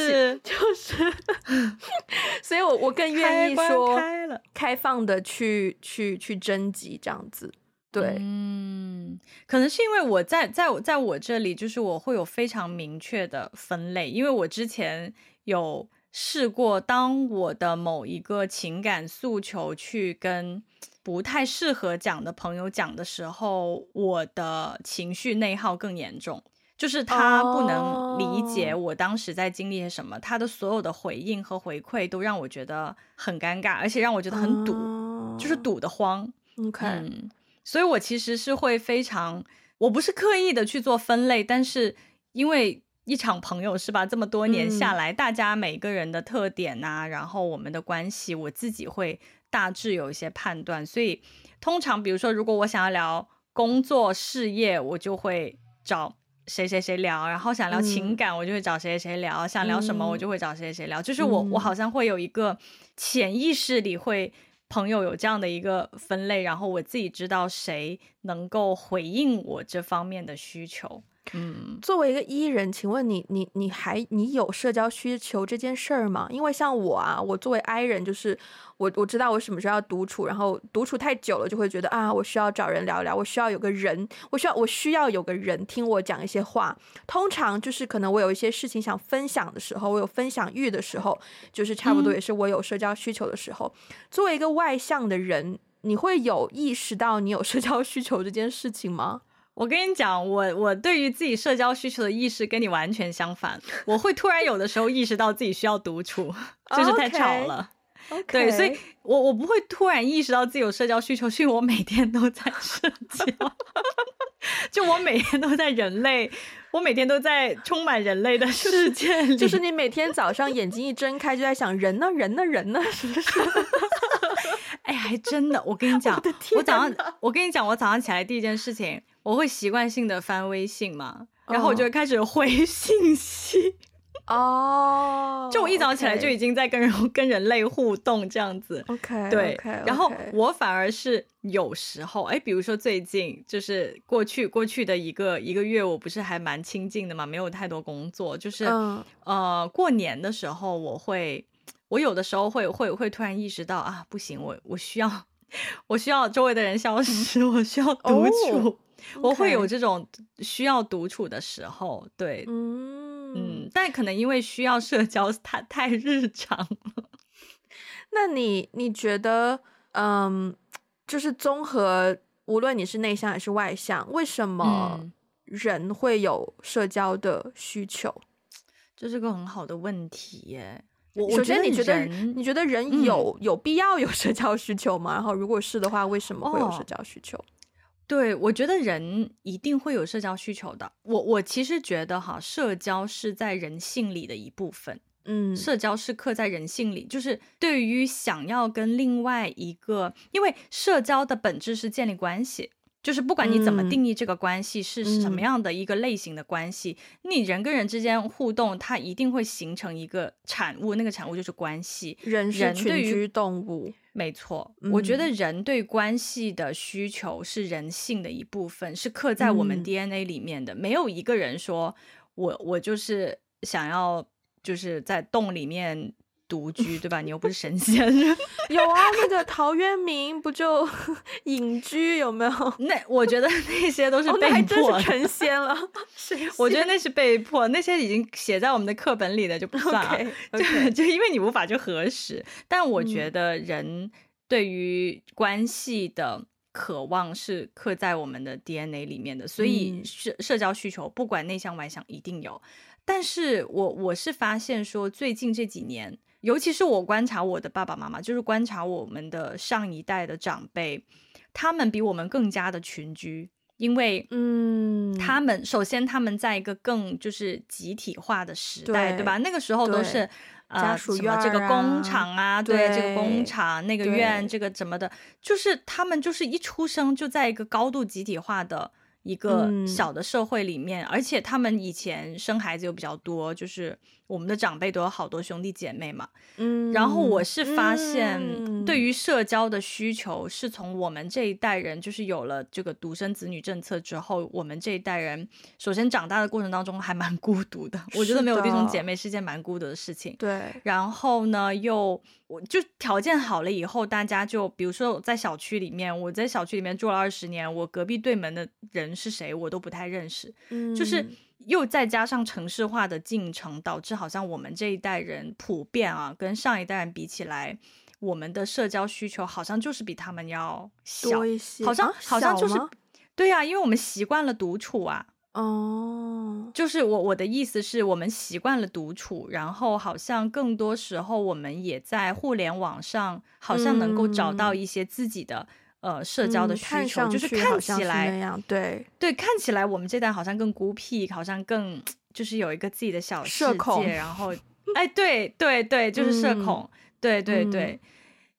就是，<laughs> 所以我我更愿意说开，开放的去去去征集这样子。对，嗯，可能是因为我在在在我这里，就是我会有非常明确的分类，因为我之前有。试过，当我的某一个情感诉求去跟不太适合讲的朋友讲的时候，我的情绪内耗更严重。就是他不能理解我当时在经历些什么，oh. 他的所有的回应和回馈都让我觉得很尴尬，而且让我觉得很堵，oh. 就是堵得慌。OK，嗯，所以我其实是会非常，我不是刻意的去做分类，但是因为。一场朋友是吧？这么多年下来，嗯、大家每个人的特点呐、啊，然后我们的关系，我自己会大致有一些判断。所以，通常比如说，如果我想要聊工作事业，我就会找谁谁谁聊，然后想聊情感，我就会找谁谁谁聊，嗯、想聊什么，我就会找谁谁谁聊。嗯、就是我，我好像会有一个潜意识里会朋友有这样的一个分类，然后我自己知道谁能够回应我这方面的需求。嗯，作为一个 E 人，请问你你你还你有社交需求这件事儿吗？因为像我啊，我作为 I 人，就是我我知道我什么时候要独处，然后独处太久了，就会觉得啊，我需要找人聊聊，我需要有个人，我需要我需要有个人听我讲一些话。通常就是可能我有一些事情想分享的时候，我有分享欲的时候，就是差不多也是我有社交需求的时候。嗯、作为一个外向的人，你会有意识到你有社交需求这件事情吗？我跟你讲，我我对于自己社交需求的意识跟你完全相反。我会突然有的时候意识到自己需要独处，就是太吵了。Okay, okay. 对，所以我我不会突然意识到自己有社交需求，是因为我每天都在社交，<laughs> 就我每天都在人类，我每天都在充满人类的世界里。就是你每天早上眼睛一睁开，就在想人呢，人呢，人呢，是不是？哎，还真的，我跟你 <laughs> 讲，我，我早上，我跟你讲，我早上起来第一件事情。我会习惯性的翻微信嘛，然后我就会开始回信息 <laughs> <laughs> 哦。就我一早起来就已经在跟人.跟人类互动这样子。OK，对。Okay, okay. 然后我反而是有时候，哎，比如说最近就是过去过去的一个一个月，我不是还蛮清静的嘛，没有太多工作，就是、uh. 呃过年的时候，我会我有的时候会会会突然意识到啊，不行，我我需要 <laughs> 我需要周围的人消失，我需要独处。Oh. 我会有这种需要独处的时候，对，嗯嗯，但可能因为需要社交太太日常了。<laughs> 那你你觉得，嗯，就是综合，无论你是内向还是外向，为什么人会有社交的需求？嗯，这是个很好的问题耶。我首先，你觉得你觉得人有、嗯、有必要有社交需求吗？然后，如果是的话，为什么会有社交需求？哦对，我觉得人一定会有社交需求的。我我其实觉得哈，社交是在人性里的一部分。嗯，社交是刻在人性里，就是对于想要跟另外一个，因为社交的本质是建立关系。就是不管你怎么定义这个关系是什么样的一个类型的关系，嗯、你人跟人之间互动，它一定会形成一个产物，那个产物就是关系。人是群居动物，没错。嗯、我觉得人对关系的需求是人性的一部分，是刻在我们 DNA 里面的。嗯、没有一个人说我我就是想要就是在洞里面。独居对吧？你又不是神仙。<laughs> 有啊，那个陶渊明不就 <laughs> 隐居有没有？那我觉得那些都是被迫。哦、还真是成仙了。<laughs> 仙我觉得那是被迫，那些已经写在我们的课本里的就不算了。Okay, okay. 就就因为你无法去核实。但我觉得人对于关系的渴望是刻在我们的 DNA 里面的，所以社社交需求不管内向外向一定有。但是我我是发现说最近这几年。尤其是我观察我的爸爸妈妈，就是观察我们的上一代的长辈，他们比我们更加的群居，因为嗯，他们首先他们在一个更就是集体化的时代，对，对吧？那个时候都是呃什么这个工厂啊，对，对这个工厂那个院这个怎么的，就是他们就是一出生就在一个高度集体化的一个小的社会里面，嗯、而且他们以前生孩子又比较多，就是。我们的长辈都有好多兄弟姐妹嘛，嗯，然后我是发现，对于社交的需求是从我们这一代人，就是有了这个独生子女政策之后，我们这一代人首先长大的过程当中还蛮孤独的，我觉得没有弟兄姐妹是件蛮孤独的事情。对，然后呢，又我就条件好了以后，大家就比如说在小区里面，我在小区里面住了二十年，我隔壁对门的人是谁我都不太认识，嗯，就是。又再加上城市化的进程，导致好像我们这一代人普遍啊，跟上一代人比起来，我们的社交需求好像就是比他们要小多一些，好像、啊、好像就是对呀、啊，因为我们习惯了独处啊。哦，就是我我的意思是我们习惯了独处，然后好像更多时候我们也在互联网上，好像能够找到一些自己的。呃，社交的需求、嗯、就是看起来那样，对对，看起来我们这代好像更孤僻，好像更就是有一个自己的小世界，然后，哎，对对对，就是社恐，嗯、对对对，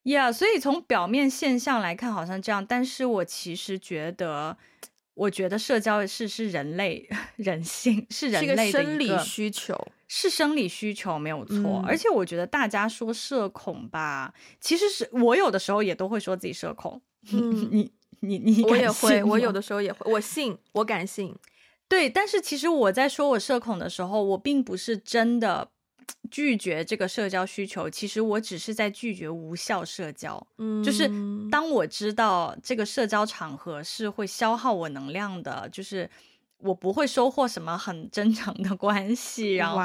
呀、所以从表面现象来看好像这样，但是我其实觉得，我觉得社交是是人类 <laughs> 人性，是人类的生理需求，是生理需求没有错。嗯、而且我觉得大家说社恐吧，其实是我有的时候也都会说自己社恐。嗯，你你你，我也会，我有的时候也会，我信，我敢信。对，但是其实我在说我社恐的时候，我并不是真的。拒绝这个社交需求，其实我只是在拒绝无效社交。嗯，就是当我知道这个社交场合是会消耗我能量的，就是我不会收获什么很真诚的关系。然后，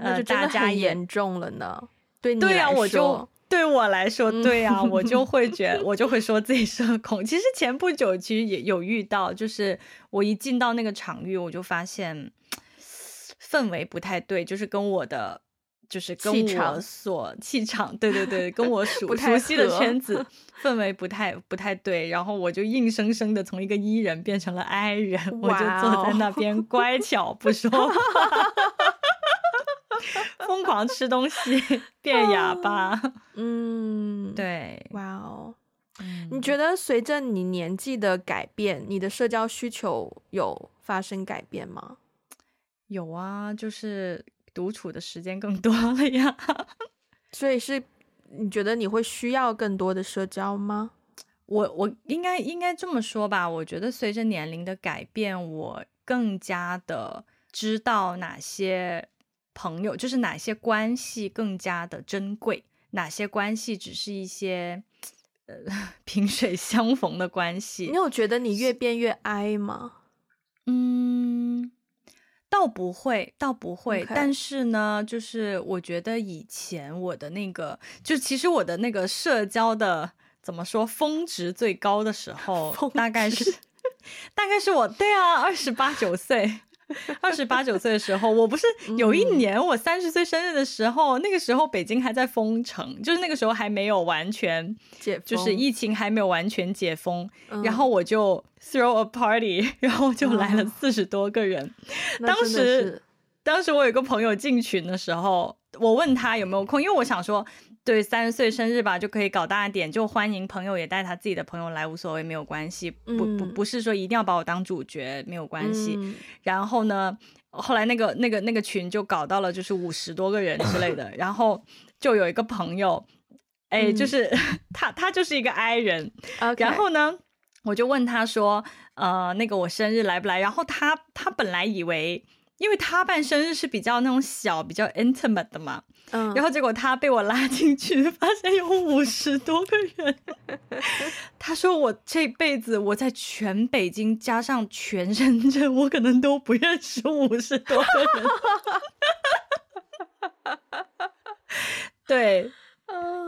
那就大家严重了呢。对你对呀、啊，我就对我来说，对呀、啊，我就会觉得，<laughs> 我就会说自己社恐。其实前不久其实也有遇到，就是我一进到那个场域，我就发现。氛围不太对，就是跟我的，就是跟我所气场，场，对对对，跟我 <laughs> 熟熟悉的圈子 <laughs> 氛围不太不太对，然后我就硬生生的从一个 E 人变成了 I 人，我就坐在那边乖巧不说话，疯狂吃东西，<laughs> 变哑巴。<laughs> 嗯，对，哇哦，你觉得随着你年纪的改变，你的社交需求有发生改变吗？有啊，就是独处的时间更多了呀。<laughs> 所以是你觉得你会需要更多的社交吗？我我应该应该这么说吧。我觉得随着年龄的改变，我更加的知道哪些朋友，就是哪些关系更加的珍贵，哪些关系只是一些呃 <laughs> 萍水相逢的关系。你有觉得你越变越 I 吗？嗯。倒不会，倒不会。但是呢，就是我觉得以前我的那个，就其实我的那个社交的怎么说，峰值最高的时候，大概是，<laughs> 大概是我对啊，二十八九岁。二十八九岁的时候，我不是有一年我三十岁生日的时候，嗯，那个时候北京还在封城，就是那个时候还没有完全解封，就是疫情还没有完全解封，嗯，然后我就 throw a party，<laughs> 然后就来了四十多个人。嗯，当时，当时我有个朋友进群的时候，我问他有没有空，因为我想说。对，三十岁生日吧，就可以搞大一点，就欢迎朋友也带他自己的朋友来，无所谓，没有关系。不不不是说一定要把我当主角，没有关系。嗯、然后呢，后来那个那个那个群就搞到了，就是五十多个人之类的。<laughs> 然后就有一个朋友，哎，就是、嗯、他他就是一个 I 人。然后呢，我就问他说，呃，那个我生日来不来？然后他他本来以为。因为他办生日是比较那种小、比较 intimate 的嘛，嗯，然后结果他被我拉进去，发现有五十多个人。<laughs> 他说：“我这辈子我在全北京加上全深圳，我可能都不认识五十多个人。<laughs> ”对，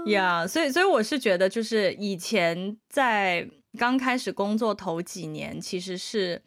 呀、yeah，所以所以我是觉得，就是以前在刚开始工作头几年，其实是。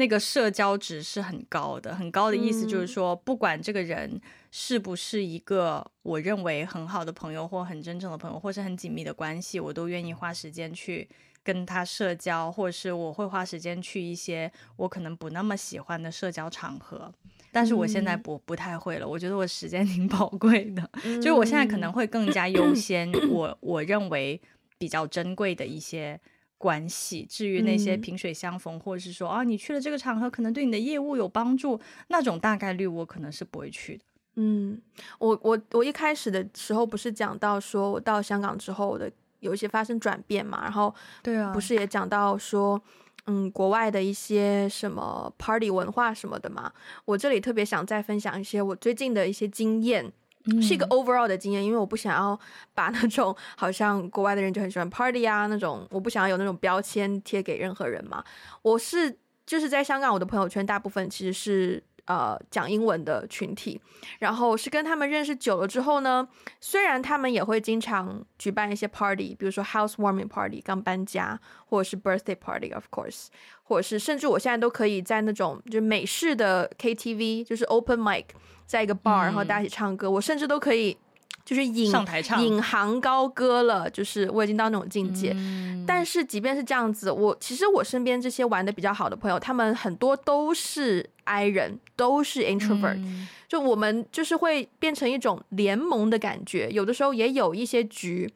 那个社交值是很高的，很高的意思就是说，不管这个人是不是一个我认为很好的朋友，或很真诚的朋友，或是很紧密的关系，我都愿意花时间去跟他社交，或者是我会花时间去一些我可能不那么喜欢的社交场合。但是我现在不不太会了，我觉得我时间 <laughs> 挺宝贵的，就是我现在可能会更加 <clears throat> 优先我我认为比较珍贵的一些。关系，至于那些萍水相逢，嗯，或者是说啊，你去了这个场合，可能对你的业务有帮助，那种大概率我可能是不会去的。嗯，我我我一开始的时候不是讲到说我到香港之后我的有一些发生转变嘛，然后对啊，不是也讲到说嗯，国外的一些什么 party 文化什么的嘛，我这里特别想再分享一些我最近的一些经验。是一个 overall 的经验，因为我不想要把那种好像国外的人就很喜欢 party 啊那种，我不想要有那种标签贴给任何人嘛。我是就是在香港，我的朋友圈大部分其实是呃讲英文的群体，然后是跟他们认识久了之后呢，虽然他们也会经常举办一些 party，比如说 housewarming party 刚搬家，或者是 birthday party of course，或者是甚至我现在都可以在那种就是美式的 KTV，就是 open mic。在一个 bar，然后大家一起唱歌，嗯，我甚至都可以，就是引上台唱，引吭高歌了，就是我已经到那种境界，嗯。但是即便是这样子，我其实我身边这些玩的比较好的朋友，他们很多都是 I 人，都是 introvert，嗯。就我们就是会变成一种联盟的感觉，有的时候也有一些局，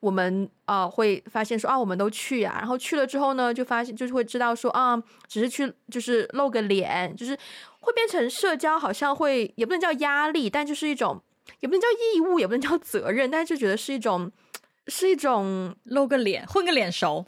我们啊、呃、会发现说啊，我们都去啊，然后去了之后呢，就发现就是会知道说啊，只是去就是露个脸，就是会变成社交，好像会也不能叫压力，但就是一种也不能叫义务，也不能叫责任，但是就觉得是一种是一种露个脸，混个脸熟，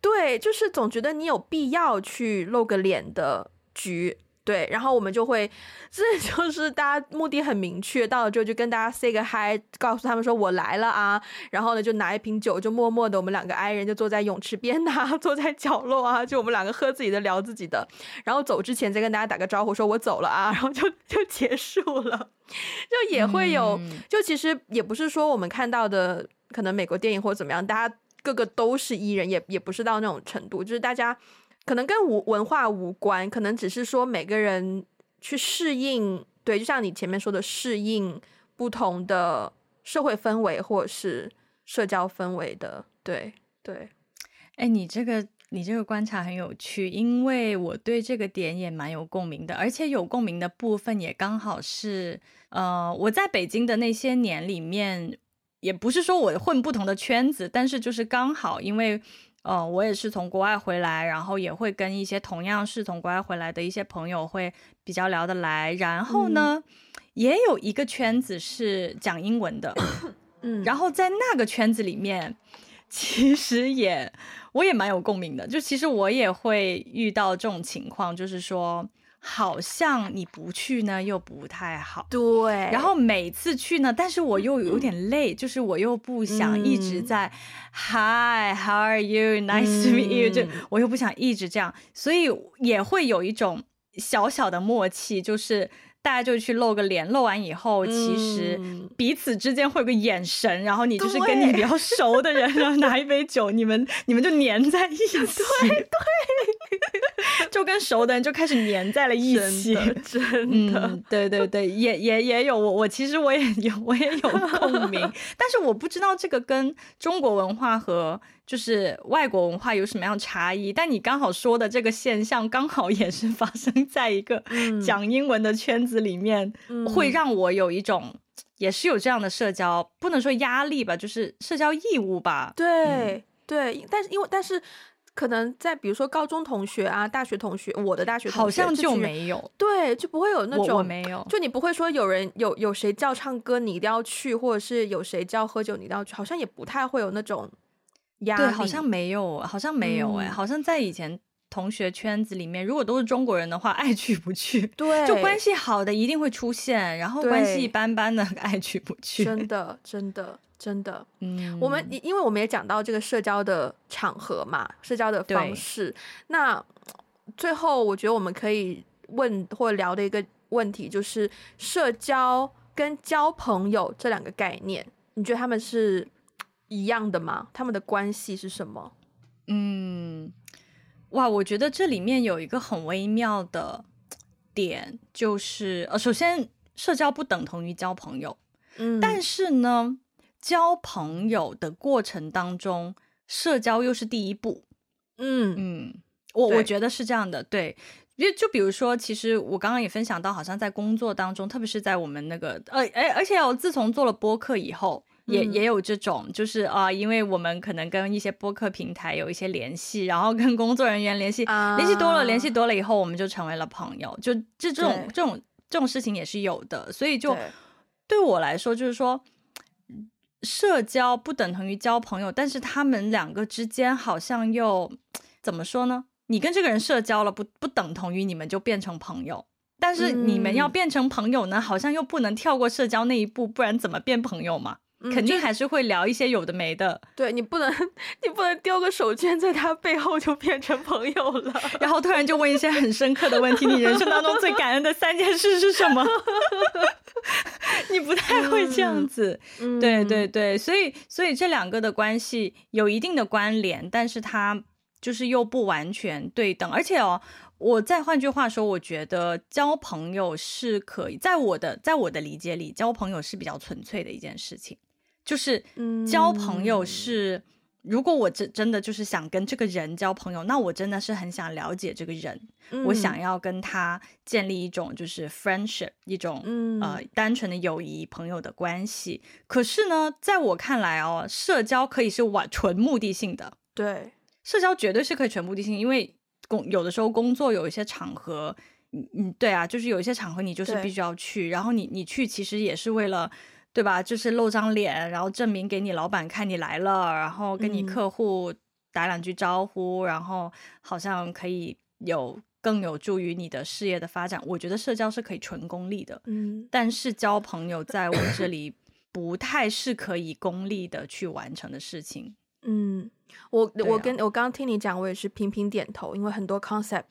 对，就是总觉得你有必要去露个脸的局。对，然后我们就会，这 <laughs> 就是大家目的很明确，到了之后就跟大家 say 个 hi，告诉他们说我来了啊，然后呢就拿一瓶酒，就默默的我们两个 i 人就坐在泳池边呐，<laughs> 坐在角落啊，就我们两个喝自己的聊自己的，然后走之前再跟大家打个招呼，说我走了啊，<laughs> 然后就就结束了，就也会有，嗯、就其实也不是说我们看到的可能美国电影或者怎么样，大家个个都是 e 人，也也不是到那种程度，就是大家。可能跟无文化无关，可能只是说每个人去适应，对，就像你前面说的，适应不同的社会氛围或者是社交氛围的，对对。哎，你这个你这个观察很有趣，因为我对这个点也蛮有共鸣的，而且有共鸣的部分也刚好是，呃，我在北京的那些年里面，也不是说我混不同的圈子，但是就是刚好因为。呃，我也是从国外回来，然后也会跟一些同样是从国外回来的一些朋友会比较聊得来。然后呢，嗯、也有一个圈子是讲英文的，<coughs> 嗯，然后在那个圈子里面，其实也我也蛮有共鸣的。就其实我也会遇到这种情况，就是说。好像你不去呢，又不太好。对，然后每次去呢，但是我又有点累，嗯、就是我又不想一直在、嗯、Hi，How are you？Nice to meet you、嗯。就我又不想一直这样，所以也会有一种小小的默契，就是。大家就去露个脸，露完以后，其实彼此之间会有个眼神，嗯、然后你就是跟你比较熟的人，然后拿一杯酒，你们你们就黏在一起，对 <laughs> 对，就跟熟的人就开始粘在了一起，真的，<laughs> 真的嗯、对对对，也也也有我我其实我也有 <laughs> 我也有共鸣，<laughs> 但是我不知道这个跟中国文化和。就是外国文化有什么样差异？但你刚好说的这个现象，刚好也是发生在一个讲英文的圈子里面，嗯、会让我有一种，也是有这样的社交，不能说压力吧，就是社交义务吧。对、嗯、对，但是因为但是可能在比如说高中同学啊、大学同学，我的大学同学好像就没有，对，就不会有那种我，没有，就你不会说有人有有谁叫唱歌你一定要去，或者是有谁叫喝酒你一定要去，好像也不太会有那种。对，好像没有，好像没有哎、好像在以前同学圈子里面，如果都是中国人的话，爱去不去。<laughs> 对，就关系好的一定会出现，然后关系一般般的 <laughs> 爱去不去。真的，真的，真的。嗯，我们因为我们也讲到这个社交的场合嘛，社交的方式。那最后，我觉得我们可以问或聊的一个问题，就是社交跟交朋友这两个概念，你觉得他们是？一样的吗？他们的关系是什么？嗯，哇，我觉得这里面有一个很微妙的点，就是呃，首先社交不等同于交朋友，嗯，但是呢，交朋友的过程当中，社交又是第一步，嗯。嗯，我我觉得是这样的，对，因为就比如说，其实我刚刚也分享到，好像在工作当中，特别是在我们那个呃，哎，而且我自从做了播客以后。也也有这种，就是啊，因为我们可能跟一些播客平台有一些联系，然后跟工作人员联系，联系多了，联系多了以后，我们就成为了朋友。就这这种这种这种事情也是有的，所以就对我来说，就是说，社交不等同于交朋友，但是他们两个之间好像又怎么说呢？你跟这个人社交了，不不等同于你们就变成朋友，但是你们要变成朋友呢，好像又不能跳过社交那一步，不然怎么变朋友嘛？肯定还是会聊一些有的没的，嗯、对你不能，你不能丢个手绢在他背后就变成朋友了，<laughs> 然后突然就问一些很深刻的问题，你人生当中最感恩的三件事是什么？<laughs> 你不太会这样子，嗯、对对对，所以所以这两个的关系有一定的关联，但是它就是又不完全对等，而且哦。我再换句话说，我觉得交朋友是可以，在我的在我的理解里，交朋友是比较纯粹的一件事情，就是交朋友是如果我真真的就是想跟这个人交朋友，那我真的是很想了解这个人，嗯、我想要跟他建立一种就是 friendship，一种、嗯、呃单纯的友谊朋友的关系。可是呢，在我看来哦，社交可以是完纯目的性的，对，社交绝对是可以纯目的性，因为工有的时候工作有一些场合，嗯嗯，对啊，就是有一些场合你就是必须要去，然后你你去其实也是为了。对吧？就是露张脸，然后证明给你老板看你来了，然后跟你客户打两句招呼，嗯、然后好像可以有更有助于你的事业的发展。我觉得社交是可以纯功利的，嗯，但是交朋友在我这里不太是可以功利的去完成的事情。<clears throat> 嗯，我、啊、我跟我刚刚听你讲，我也是频频点头，因为很多 concept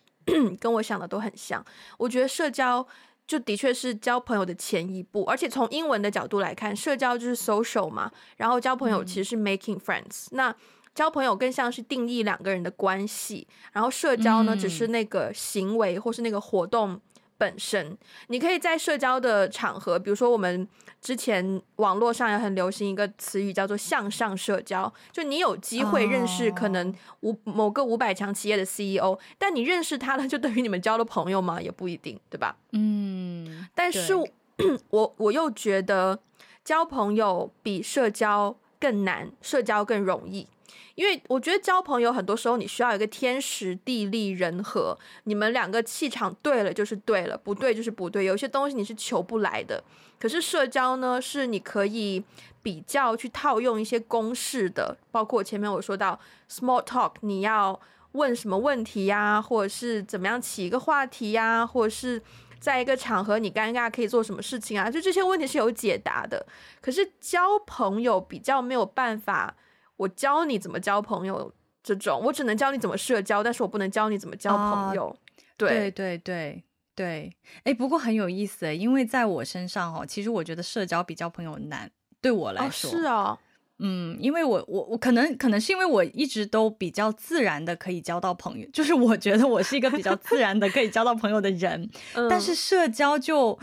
跟我想的都很像。我觉得社交。就的确是交朋友的前一步，而且从英文的角度来看，社交就是 social 嘛，然后交朋友其实是 making friends，嗯。那交朋友更像是定义两个人的关系，然后社交呢，只是那个行为或是那个活动。本身，你可以在社交的场合，比如说我们之前网络上也很流行一个词语叫做向上社交，就你有机会认识可能五某个五百强企业的 CEO，但你认识他了，就等于你们交了朋友吗？也不一定，对吧？嗯，但是 <clears throat> 我我又觉得交朋友比社交更难，社交更容易。因为我觉得交朋友很多时候你需要一个天时地利人和，你们两个气场对了就是对了，不对就是不对。有些东西你是求不来的，可是社交呢，是你可以比较去套用一些公式的，包括前面我说到 small talk，你要问什么问题呀，或者是怎么样起一个话题呀，或者是在一个场合你尴尬可以做什么事情啊，就这些问题是有解答的。可是交朋友比较没有办法。我教你怎么交朋友，这种我只能教你怎么社交，但是我不能教你怎么交朋友。哦、对对对对对，哎，不过很有意思，因为在我身上哦，其实我觉得社交比交朋友难，对我来说。哦是啊、哦，嗯，因为我我我可能可能是因为我一直都比较自然的可以交到朋友，就是我觉得我是一个比较自然的可以交到朋友的人，嗯、但是社交就。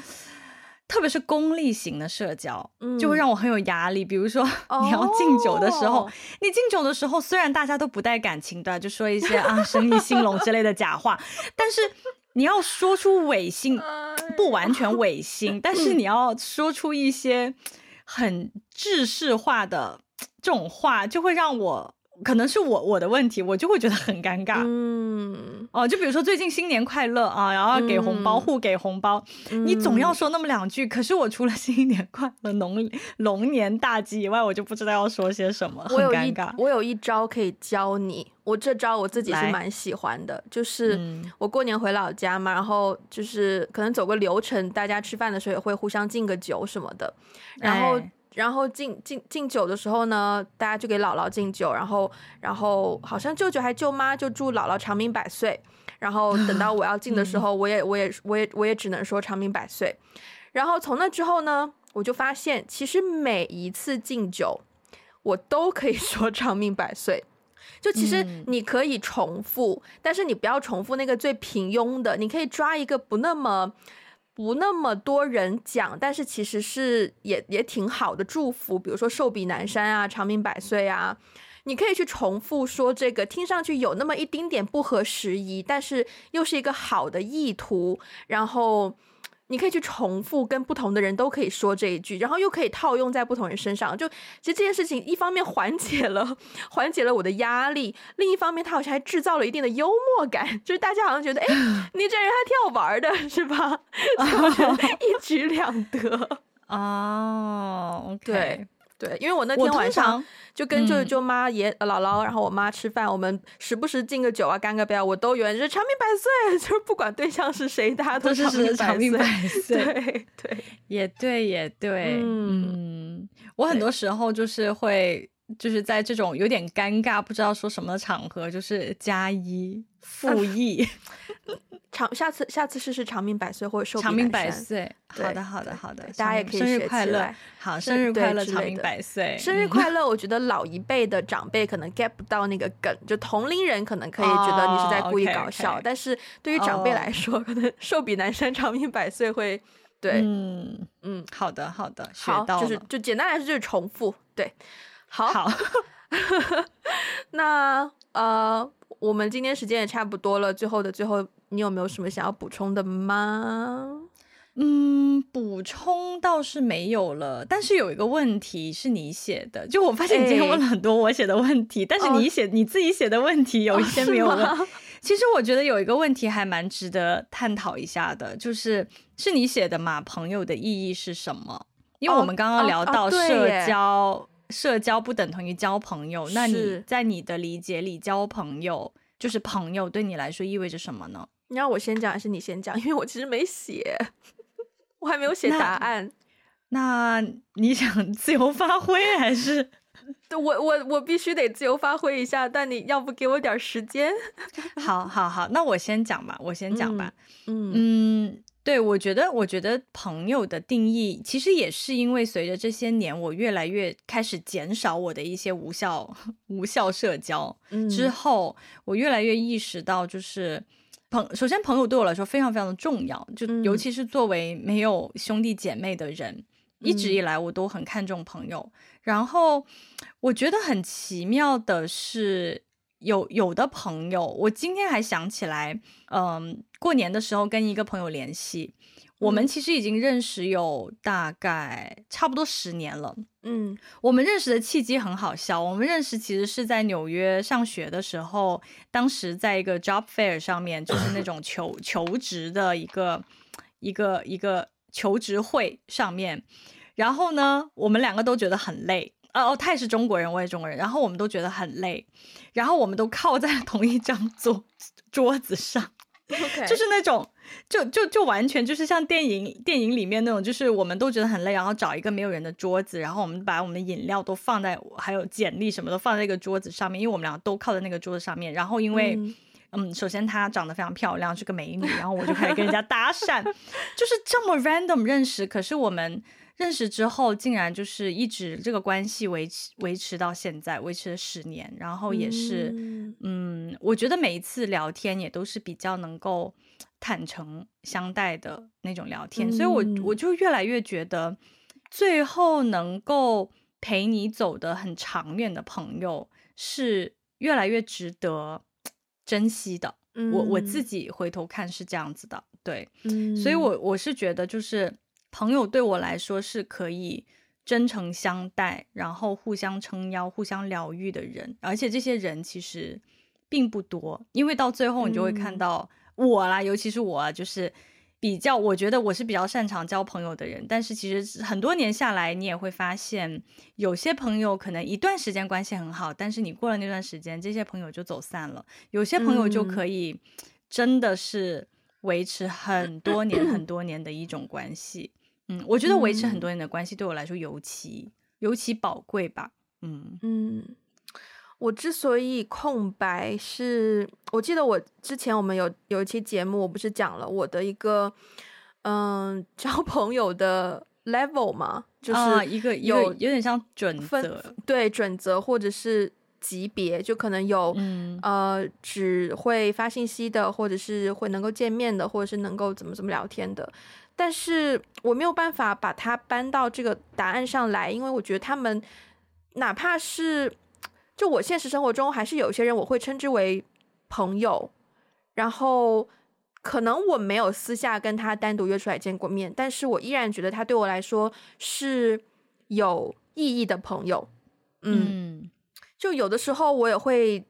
特别是功利型的社交，就会让我很有压力。嗯、比如说，<laughs> 你要敬酒的时候，哦、你敬酒的时候，虽然大家都不带感情的，就说一些啊生意兴隆之类的假话，但是你要说出违心，不完全违心，但是你要说出一些很制式化的这种话，就会让我。可能是我我的问题，我就会觉得很尴尬。嗯，哦，就比如说最近新年快乐啊，然后给红包，互、嗯、给红包，你总要说那么两句。可是我除了新年快乐、龙龙年大吉以外，我就不知道要说些什么，很尴尬。我有一招可以教你，我这招我自己是蛮喜欢的，就是我过年回老家嘛，然后就是可能走个流程，大家吃饭的时候也会互相敬个酒什么的，然后。哎然后敬敬敬酒的时候呢，大家就给姥姥敬酒，然后然后好像舅舅还舅妈就祝姥姥长命百岁，然后等到我要敬的时候，我也我也我也我也只能说长命百岁。然后从那之后呢，我就发现其实每一次敬酒，我都可以说长命百岁。就其实你可以重复，但是你不要重复那个最平庸的，你可以抓一个不那么。不那么多人讲，但是其实是也也挺好的祝福，比如说寿比南山啊，长命百岁啊，你可以去重复说这个，听上去有那么一丁点不合时宜，但是又是一个好的意图，然后。你可以去重复，跟不同的人都可以说这一句，然后又可以套用在不同人身上。就其实这件事情，一方面缓解了缓解了我的压力，另一方面，他好像还制造了一定的幽默感，就是大家好像觉得，哎，<laughs> 你这人还挺好玩的，是吧？<laughs> 就觉得 <laughs> 一举两得哦。Oh, okay. 对。对，因为我那天晚上就跟舅舅舅妈、爷、嗯、姥姥，然后我妈吃饭，我们时不时敬个酒啊，干个杯啊，我都愿意，就是长命百岁，<laughs> 就是不管对象是谁，大家都长命百岁。长命百岁，对对，也对也对，嗯，嗯，我很多时候就是会就是在这种有点尴尬，不知道说什么的场合，就是加一附议。<laughs> 长下次下次试试长命百岁或者寿长命百岁。好的好的好的，大家也可以生日快乐。好，生日快乐，长命百岁。生日快乐，我觉得老一辈的长辈可能 get 不到那个梗，就同龄人可能可以觉得你是在故意搞笑，但是对于长辈来说，可能寿比南山，长命百岁会对。嗯嗯，好的好的，学到。就是就简单来说就是重复，对。好。<laughs> 那呃，我们今天时间也差不多了，最后的最后，你有没有什么想要补充的吗？嗯，补充倒是没有了，但是有一个问题是你写的，就我发现你今天问了很多我写的问题，欸、但是你写、哦、你自己写的问题有一些没有问。哦、其实我觉得有一个问题还蛮值得探讨一下的，就是是你写的嘛？朋友的意义是什么？因为我们刚刚聊到社交，社交不等同于交朋友。那你在你的理解里，交朋友就是朋友，对你来说意味着什么呢？你要我先讲还是你先讲？<laughs> 因为我其实没写。我还没有写答案，那，那你想自由发挥还是？<laughs> 我我我必须得自由发挥一下，但你要不给我点时间？<laughs> 好，好，好，那我先讲吧，我先讲吧。嗯嗯，对，我觉得，我觉得朋友的定义，其实也是因为随着这些年，我越来越开始减少我的一些无效 <laughs> 无效社交之后，嗯、我越来越意识到，就是。朋首先，朋友对我来说非常非常的重要，就尤其是作为没有兄弟姐妹的人，嗯、一直以来我都很看重朋友。然后我觉得很奇妙的是，有有的朋友，我今天还想起来，嗯，过年的时候跟一个朋友联系。我们其实已经认识有大概差不多十年了。嗯，我们认识的契机很好笑。我们认识其实是在纽约上学的时候，当时在一个 job fair 上面，就是那种求求职的一个一个一个求职会上面。然后呢，我们两个都觉得很累。哦哦，他也是中国人，我也中国人。然后我们都觉得很累，然后我们都靠在同一张桌桌子上。Okay. 就是那种，就就就完全就是像电影电影里面那种，就是我们都觉得很累，然后找一个没有人的桌子，然后我们把我们的饮料都放在，还有简历什么都放在那个桌子上面，因为我们俩都靠在那个桌子上面。然后因为，嗯，嗯，首先她长得非常漂亮，是个美女，然后我就开始跟人家搭讪，<laughs> 就是这么 random 认识。可是我们认识之后，竟然就是一直这个关系维持维持到现在，维持了十年，然后也是，嗯，嗯，我觉得每一次聊天也都是比较能够坦诚相待的那种聊天，嗯，所以我我就越来越觉得，最后能够陪你走得很长远的朋友是越来越值得珍惜的。嗯，我我自己回头看是这样子的，对，嗯，所以我我是觉得就是。朋友对我来说是可以真诚相待，然后互相撑腰、互相疗愈的人，而且这些人其实并不多，因为到最后你就会看到我啦，嗯、尤其是我，就是比较，我觉得我是比较擅长交朋友的人，但是其实很多年下来，你也会发现，有些朋友可能一段时间关系很好，但是你过了那段时间，这些朋友就走散了，有些朋友就可以真的是维持很多年、很多年的一种关系。嗯，我觉得维持很多年的关系对我来说尤其、嗯、尤其宝贵吧。嗯嗯，我之所以空白是，我记得我之前我们有有一期节目，我不是讲了我的一个嗯交朋友的 level 嘛，就是、啊、一个有有点像准则，对准则或者是级别，就可能有、嗯、呃只会发信息的，或者是会能够见面的，或者是能够怎么怎么聊天的。但是我没有办法把它搬到这个答案上来，因为我觉得他们哪怕是就我现实生活中还是有些人我会称之为朋友，然后可能我没有私下跟他单独约出来见过面，但是我依然觉得他对我来说是有意义的朋友。嗯，嗯，就有的时候我也会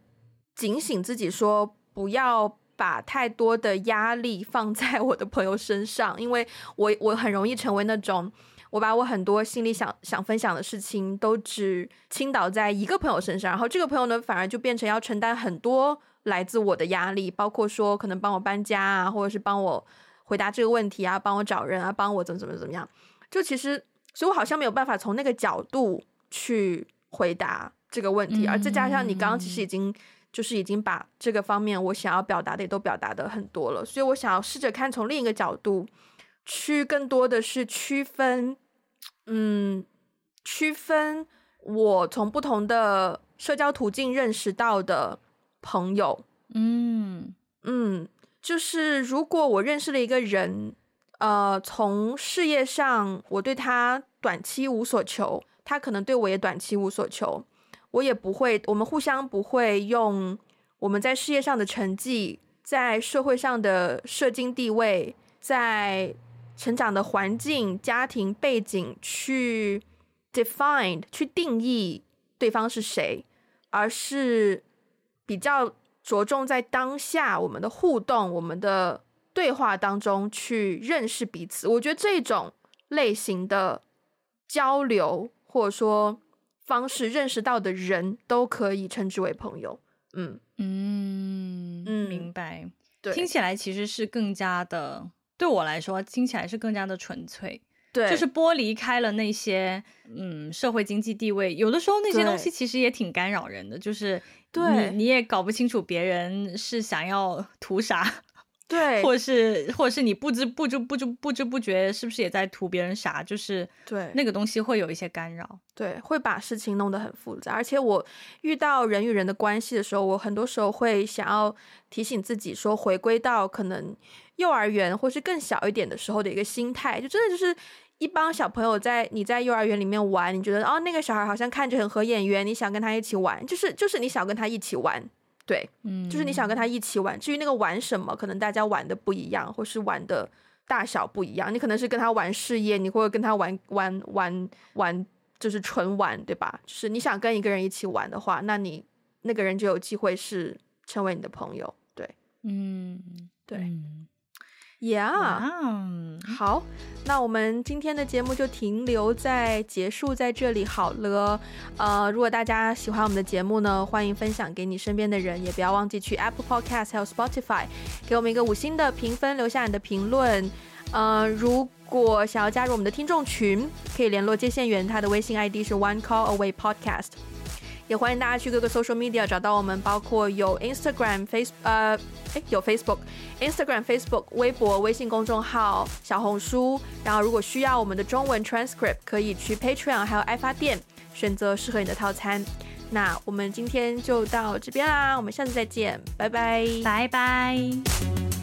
警醒自己说不要。把太多的压力放在我的朋友身上，因为我我很容易成为那种，我把我很多心里想想分享的事情都只倾倒在一个朋友身上，然后这个朋友呢，反而就变成要承担很多来自我的压力，包括说可能帮我搬家啊，或者是帮我回答这个问题啊，帮我找人啊，帮我怎么怎么怎么样，就其实，所以我好像没有办法从那个角度去回答这个问题，而再加上你刚刚其实已经。就是已经把这个方面我想要表达的也都表达的很多了，所以我想要试着看从另一个角度，去更多的是区分，嗯，区分我从不同的社交途径认识到的朋友，嗯嗯，就是如果我认识了一个人，呃，从事业上我对他短期无所求，他可能对我也短期无所求。我也不会，我们互相不会用我们在事业上的成绩，在社会上的社经地位，在成长的环境、家庭背景去 define 去定义对方是谁，而是比较着重在当下我们的互动、我们的对话当中去认识彼此。我觉得这种类型的交流或者说方式认识到的人都可以称之为朋友。嗯嗯嗯，明白。对，听起来其实是更加的。对我来说，听起来是更加的纯粹，对，就是剥离开了那些嗯社会经济地位，有的时候那些东西其实也挺干扰人的，就是对你你也搞不清楚别人是想要图啥，对，或是或者是你不知不知不知不知不觉是不是也在图别人啥，就是对那个东西会有一些干扰，对，会把事情弄得很复杂，而且我遇到人与人的关系的时候，我很多时候会想要提醒自己说，回归到可能。幼儿园或是更小一点的时候的一个心态，就真的就是一帮小朋友在你在幼儿园里面玩，你觉得哦那个小孩好像看着很合眼缘，你想跟他一起玩，就是就是你想跟他一起玩，对，嗯，就是你想跟他一起玩。至于那个玩什么，可能大家玩的不一样，或是玩的大小不一样。你可能是跟他玩事业，你或者跟他玩玩玩玩，就是纯玩，对吧？就是你想跟一个人一起玩的话，那你那个人就有机会是成为你的朋友，对，嗯，对。嗯 Yeah，好，那我们今天的节目就停留在结束在这里好了。呃，如果大家喜欢我们的节目呢，欢迎分享给你身边的人，也不要忘记去 Apple Podcast 还有 Spotify 给我们一个五星的评分，留下你的评论。呃，如果想要加入我们的听众群，可以联络接线员，他的微信 ID 是 One Call Away Podcast。也欢迎大家去各个 social media 找到我们，包括有 Instagram、Face 呃，诶，有 Facebook、Instagram、Facebook、微博、微信公众号、小红书。然后如果需要我们的中文 transcript，可以去 Patreon 还有爱发电选择适合你的套餐。那我们今天就到这边啦，我们下次再见，拜拜，拜拜。